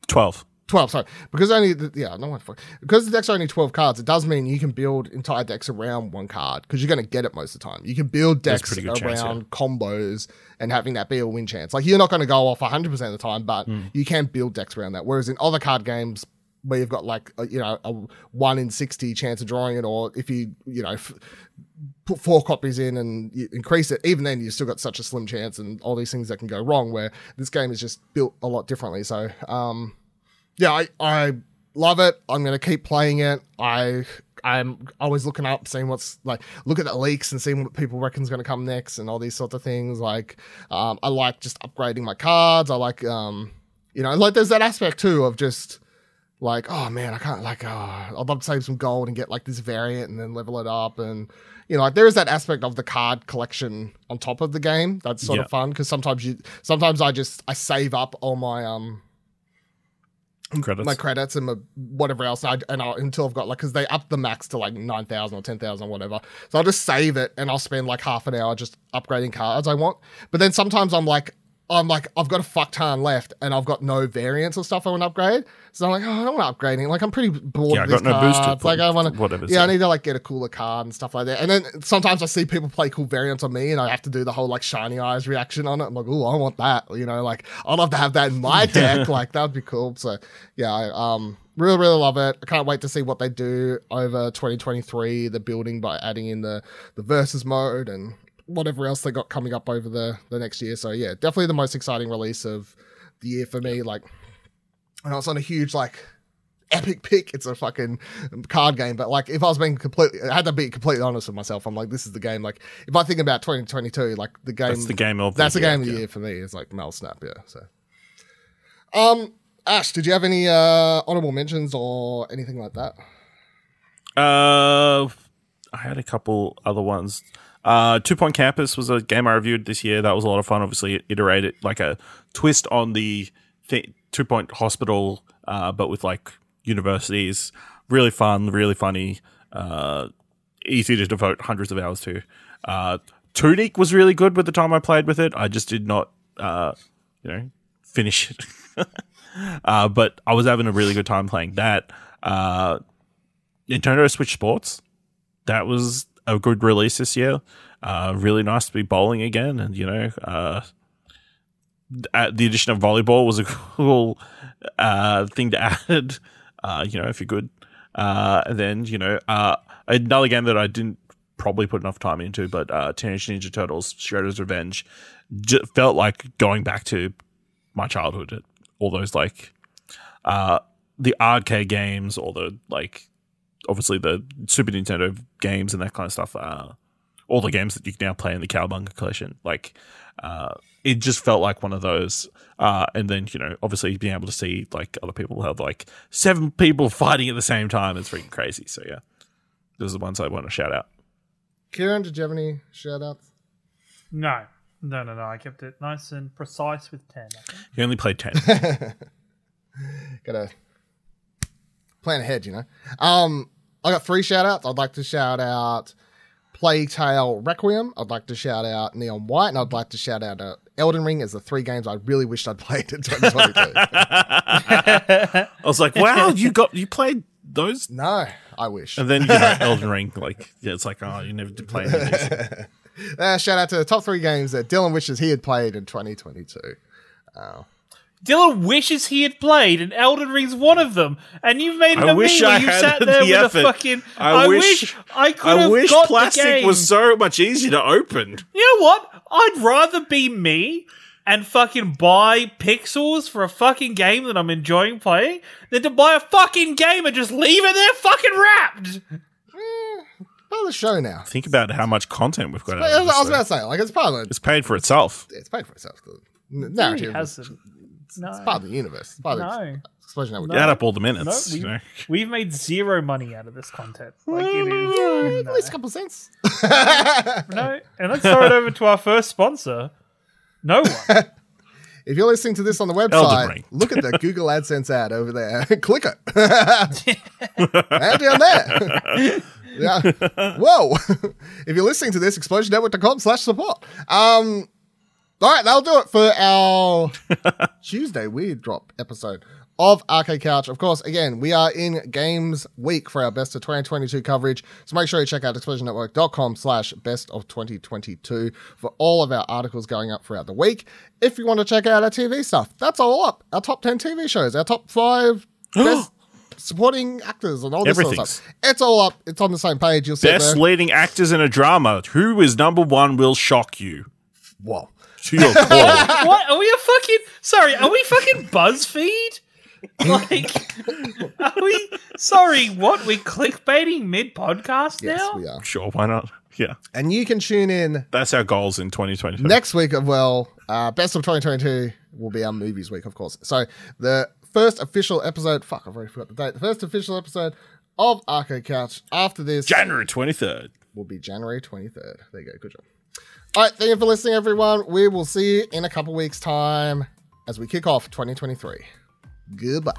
B: Twelve.
A: 12 sorry because only the, yeah no one because the deck's are only 12 cards it does mean you can build entire decks around one card because you're going to get it most of the time you can build decks around
B: chance, yeah.
A: combos and having that be a win chance like you're not going to go off 100% of the time but
B: Hmm.
A: you can build decks around that whereas in other card games where you've got like a, you know a 1 in 60 chance of drawing it or if you you know f- put four copies in and you increase it, even then you've still got such a slim chance and all these things that can go wrong. Where this game is just built a lot differently. So, um, yeah, I I love it. I'm gonna keep playing it. I I'm always looking up, seeing what's like, look at the leaks and seeing what people reckon's gonna come next and all these sorts of things. Like, um, I like just upgrading my cards. I like, um, you know, like there's that aspect too of just like, oh man, I can't like, oh, I'd love to save some gold and get like this variant and then level it up. And, you know, like there is that aspect of the card collection on top of the game. That's sort
B: Yeah.
A: of fun because sometimes you, sometimes I just, I save up all my, um,
B: Credits.
A: my credits and my whatever else, I, and I'll, until I've got like because they up the max to like nine thousand or ten thousand or whatever. So I'll just save it and I'll spend like half an hour just upgrading cards I want. But then sometimes I'm like, I'm like, I've got a fuck ton left and I've got no variants or stuff I want to upgrade. So I'm like, oh, I don't want to upgrading. Like I'm pretty bored
B: Yeah, I
A: of these
B: got no booster
A: cards. Like I want to,
B: whatever,
A: Yeah, I need to like get a cooler card and stuff like that. And then sometimes I see people play cool variants on me, and I have to do the whole like shiny eyes reaction on it. I'm like, oh, I want that. You know, like I'd love to have that in my deck. like that would be cool. So yeah, I um really really love it. I can't wait to see what they do over 2023. The building by adding in the the versus mode and whatever else they got coming up over the the next year. So yeah, definitely the most exciting release of the year for me. Like, I know it's not a huge like epic pick. It's a fucking card game. But like, if I was being completely, I had to be completely honest with myself. I'm like, this is the game. Like, if I think about 2022, like the game,
B: That's the game of
A: that's the
B: year,
A: game of the
B: yeah.
A: year for me. It's like Marvel Snap. Yeah. So, um, Ash, did you have any uh honorable mentions or anything like that?
B: Uh, I had a couple other ones. Uh, Two Point Campus was a game I reviewed this year. That was a lot of fun. Obviously, it iterated like a twist on the th- Two Point Hospital, uh, but with like universities. Really fun, really funny. Uh, easy to devote hundreds of hours to. Uh, Tunic was really good with the time I played with it. I just did not, uh, you know, finish it. uh, but I was having a really good time playing that. Uh, Nintendo Switch Sports. That was a good release this year. Uh, really nice to be bowling again, and you know, uh, the addition of volleyball was a cool uh, thing to add. Uh, you know, if you're good, uh, and then you know, uh, another game that I didn't probably put enough time into, but uh, Teenage Ninja Turtles: Shredder's Revenge j- felt like going back to my childhood. All those like uh, the arcade games, or the like obviously the Super Nintendo games and that kind of stuff. Uh, all the games that you can now play in the Cowabunga collection. Like, uh, it just felt like one of those. Uh, and then you know, obviously being able to see like other people have like seven people fighting at the same time is freaking crazy. So yeah, those are the ones I want to shout out.
A: Kieran, did you have any shout outs?
C: No, no, no, no. I kept it nice and precise with ten. I think.
B: You only played ten.
A: Gotta plan ahead, you know. Um, I got three shout outs. I'd like to shout out Plague Tale Requiem. I'd like to shout out Neon White, and I'd like to shout out uh, Elden Ring as the three games I really wished I'd played in 2022.
B: I was like, wow, you got you played those,
A: no, I wish.
B: and then you know Elden Ring. Like, yeah, it's like, oh, you never did play any of these.
A: Uh, shout out to the top three games that Dylan wishes he had played in 2022.
C: Dylan wishes he had played, and Elden Ring's one of them. And you've made it
B: I
C: a
B: wish
C: me
B: I
C: you
B: had
C: sat
B: the
C: there with
B: effort.
C: a fucking.
B: I
C: I,
B: wish-
C: wish, I could
B: I
C: have
B: wish
C: got the
B: plastic
C: game.
B: was so much easier to open.
C: You know what? I'd rather be me and fucking buy pixels for a fucking game that I'm enjoying playing than to buy a fucking game and just leave it there fucking wrapped.
A: Mm, part of the show now.
B: Think about how much content we've got.
A: I
B: Out of
A: was, I was about to say, like, it's part of the,
B: it's paid for itself.
A: it's paid for itself. The
C: It
A: narrative is
C: hasn't. No.
A: it's part of the universe. It's part of the
C: no.
A: explosion network.
C: No.
B: Add up all the minutes.
C: No, we-
B: you know?
C: We've made zero money out of this content. Like it is.
A: At least a couple cents.
C: No. And let's throw it over to our first sponsor. No one.
A: If you're listening to this on the website, look at the Google AdSense ad over there. Click it. and down there. yeah. Whoa. if you're listening to this, explosionnetwork.com slash support. Um, all right, that'll do it for our Tuesday Weird Drop episode of Arcade Couch. Of course, again, we are in Games Week for our Best of 2022 coverage. So make sure you check out explosionnetwork.com slash best of 2022 for all of our articles going up throughout the week. If you want to check out our TV stuff, that's all up. Our top 10 TV shows, our top five best supporting actors and all this sort of stuff. It's all up. It's on the same page. You'll see it
B: Best leading actors in a drama. Who is number one will shock you.
A: Whoa.
B: To your core.
C: what? Are we a fucking. Sorry, are we fucking BuzzFeed? Like, are we. Sorry, what? We clickbaiting mid podcast
A: Yes,
C: now?
A: we are.
B: sure, why not? Yeah.
A: And you can tune in
B: That's our goals in 2022.
A: next week as well. Uh, best of 2022 will be our movies week, of course. So the first official episode. Fuck, I've already forgot the date. The first official episode of Arcade Couch after this
B: January 23rd.
A: will be January 23rd. There you go. Good job. All right, thank you for listening, everyone. We will see you in a couple weeks' time as we kick off 2023. Goodbye.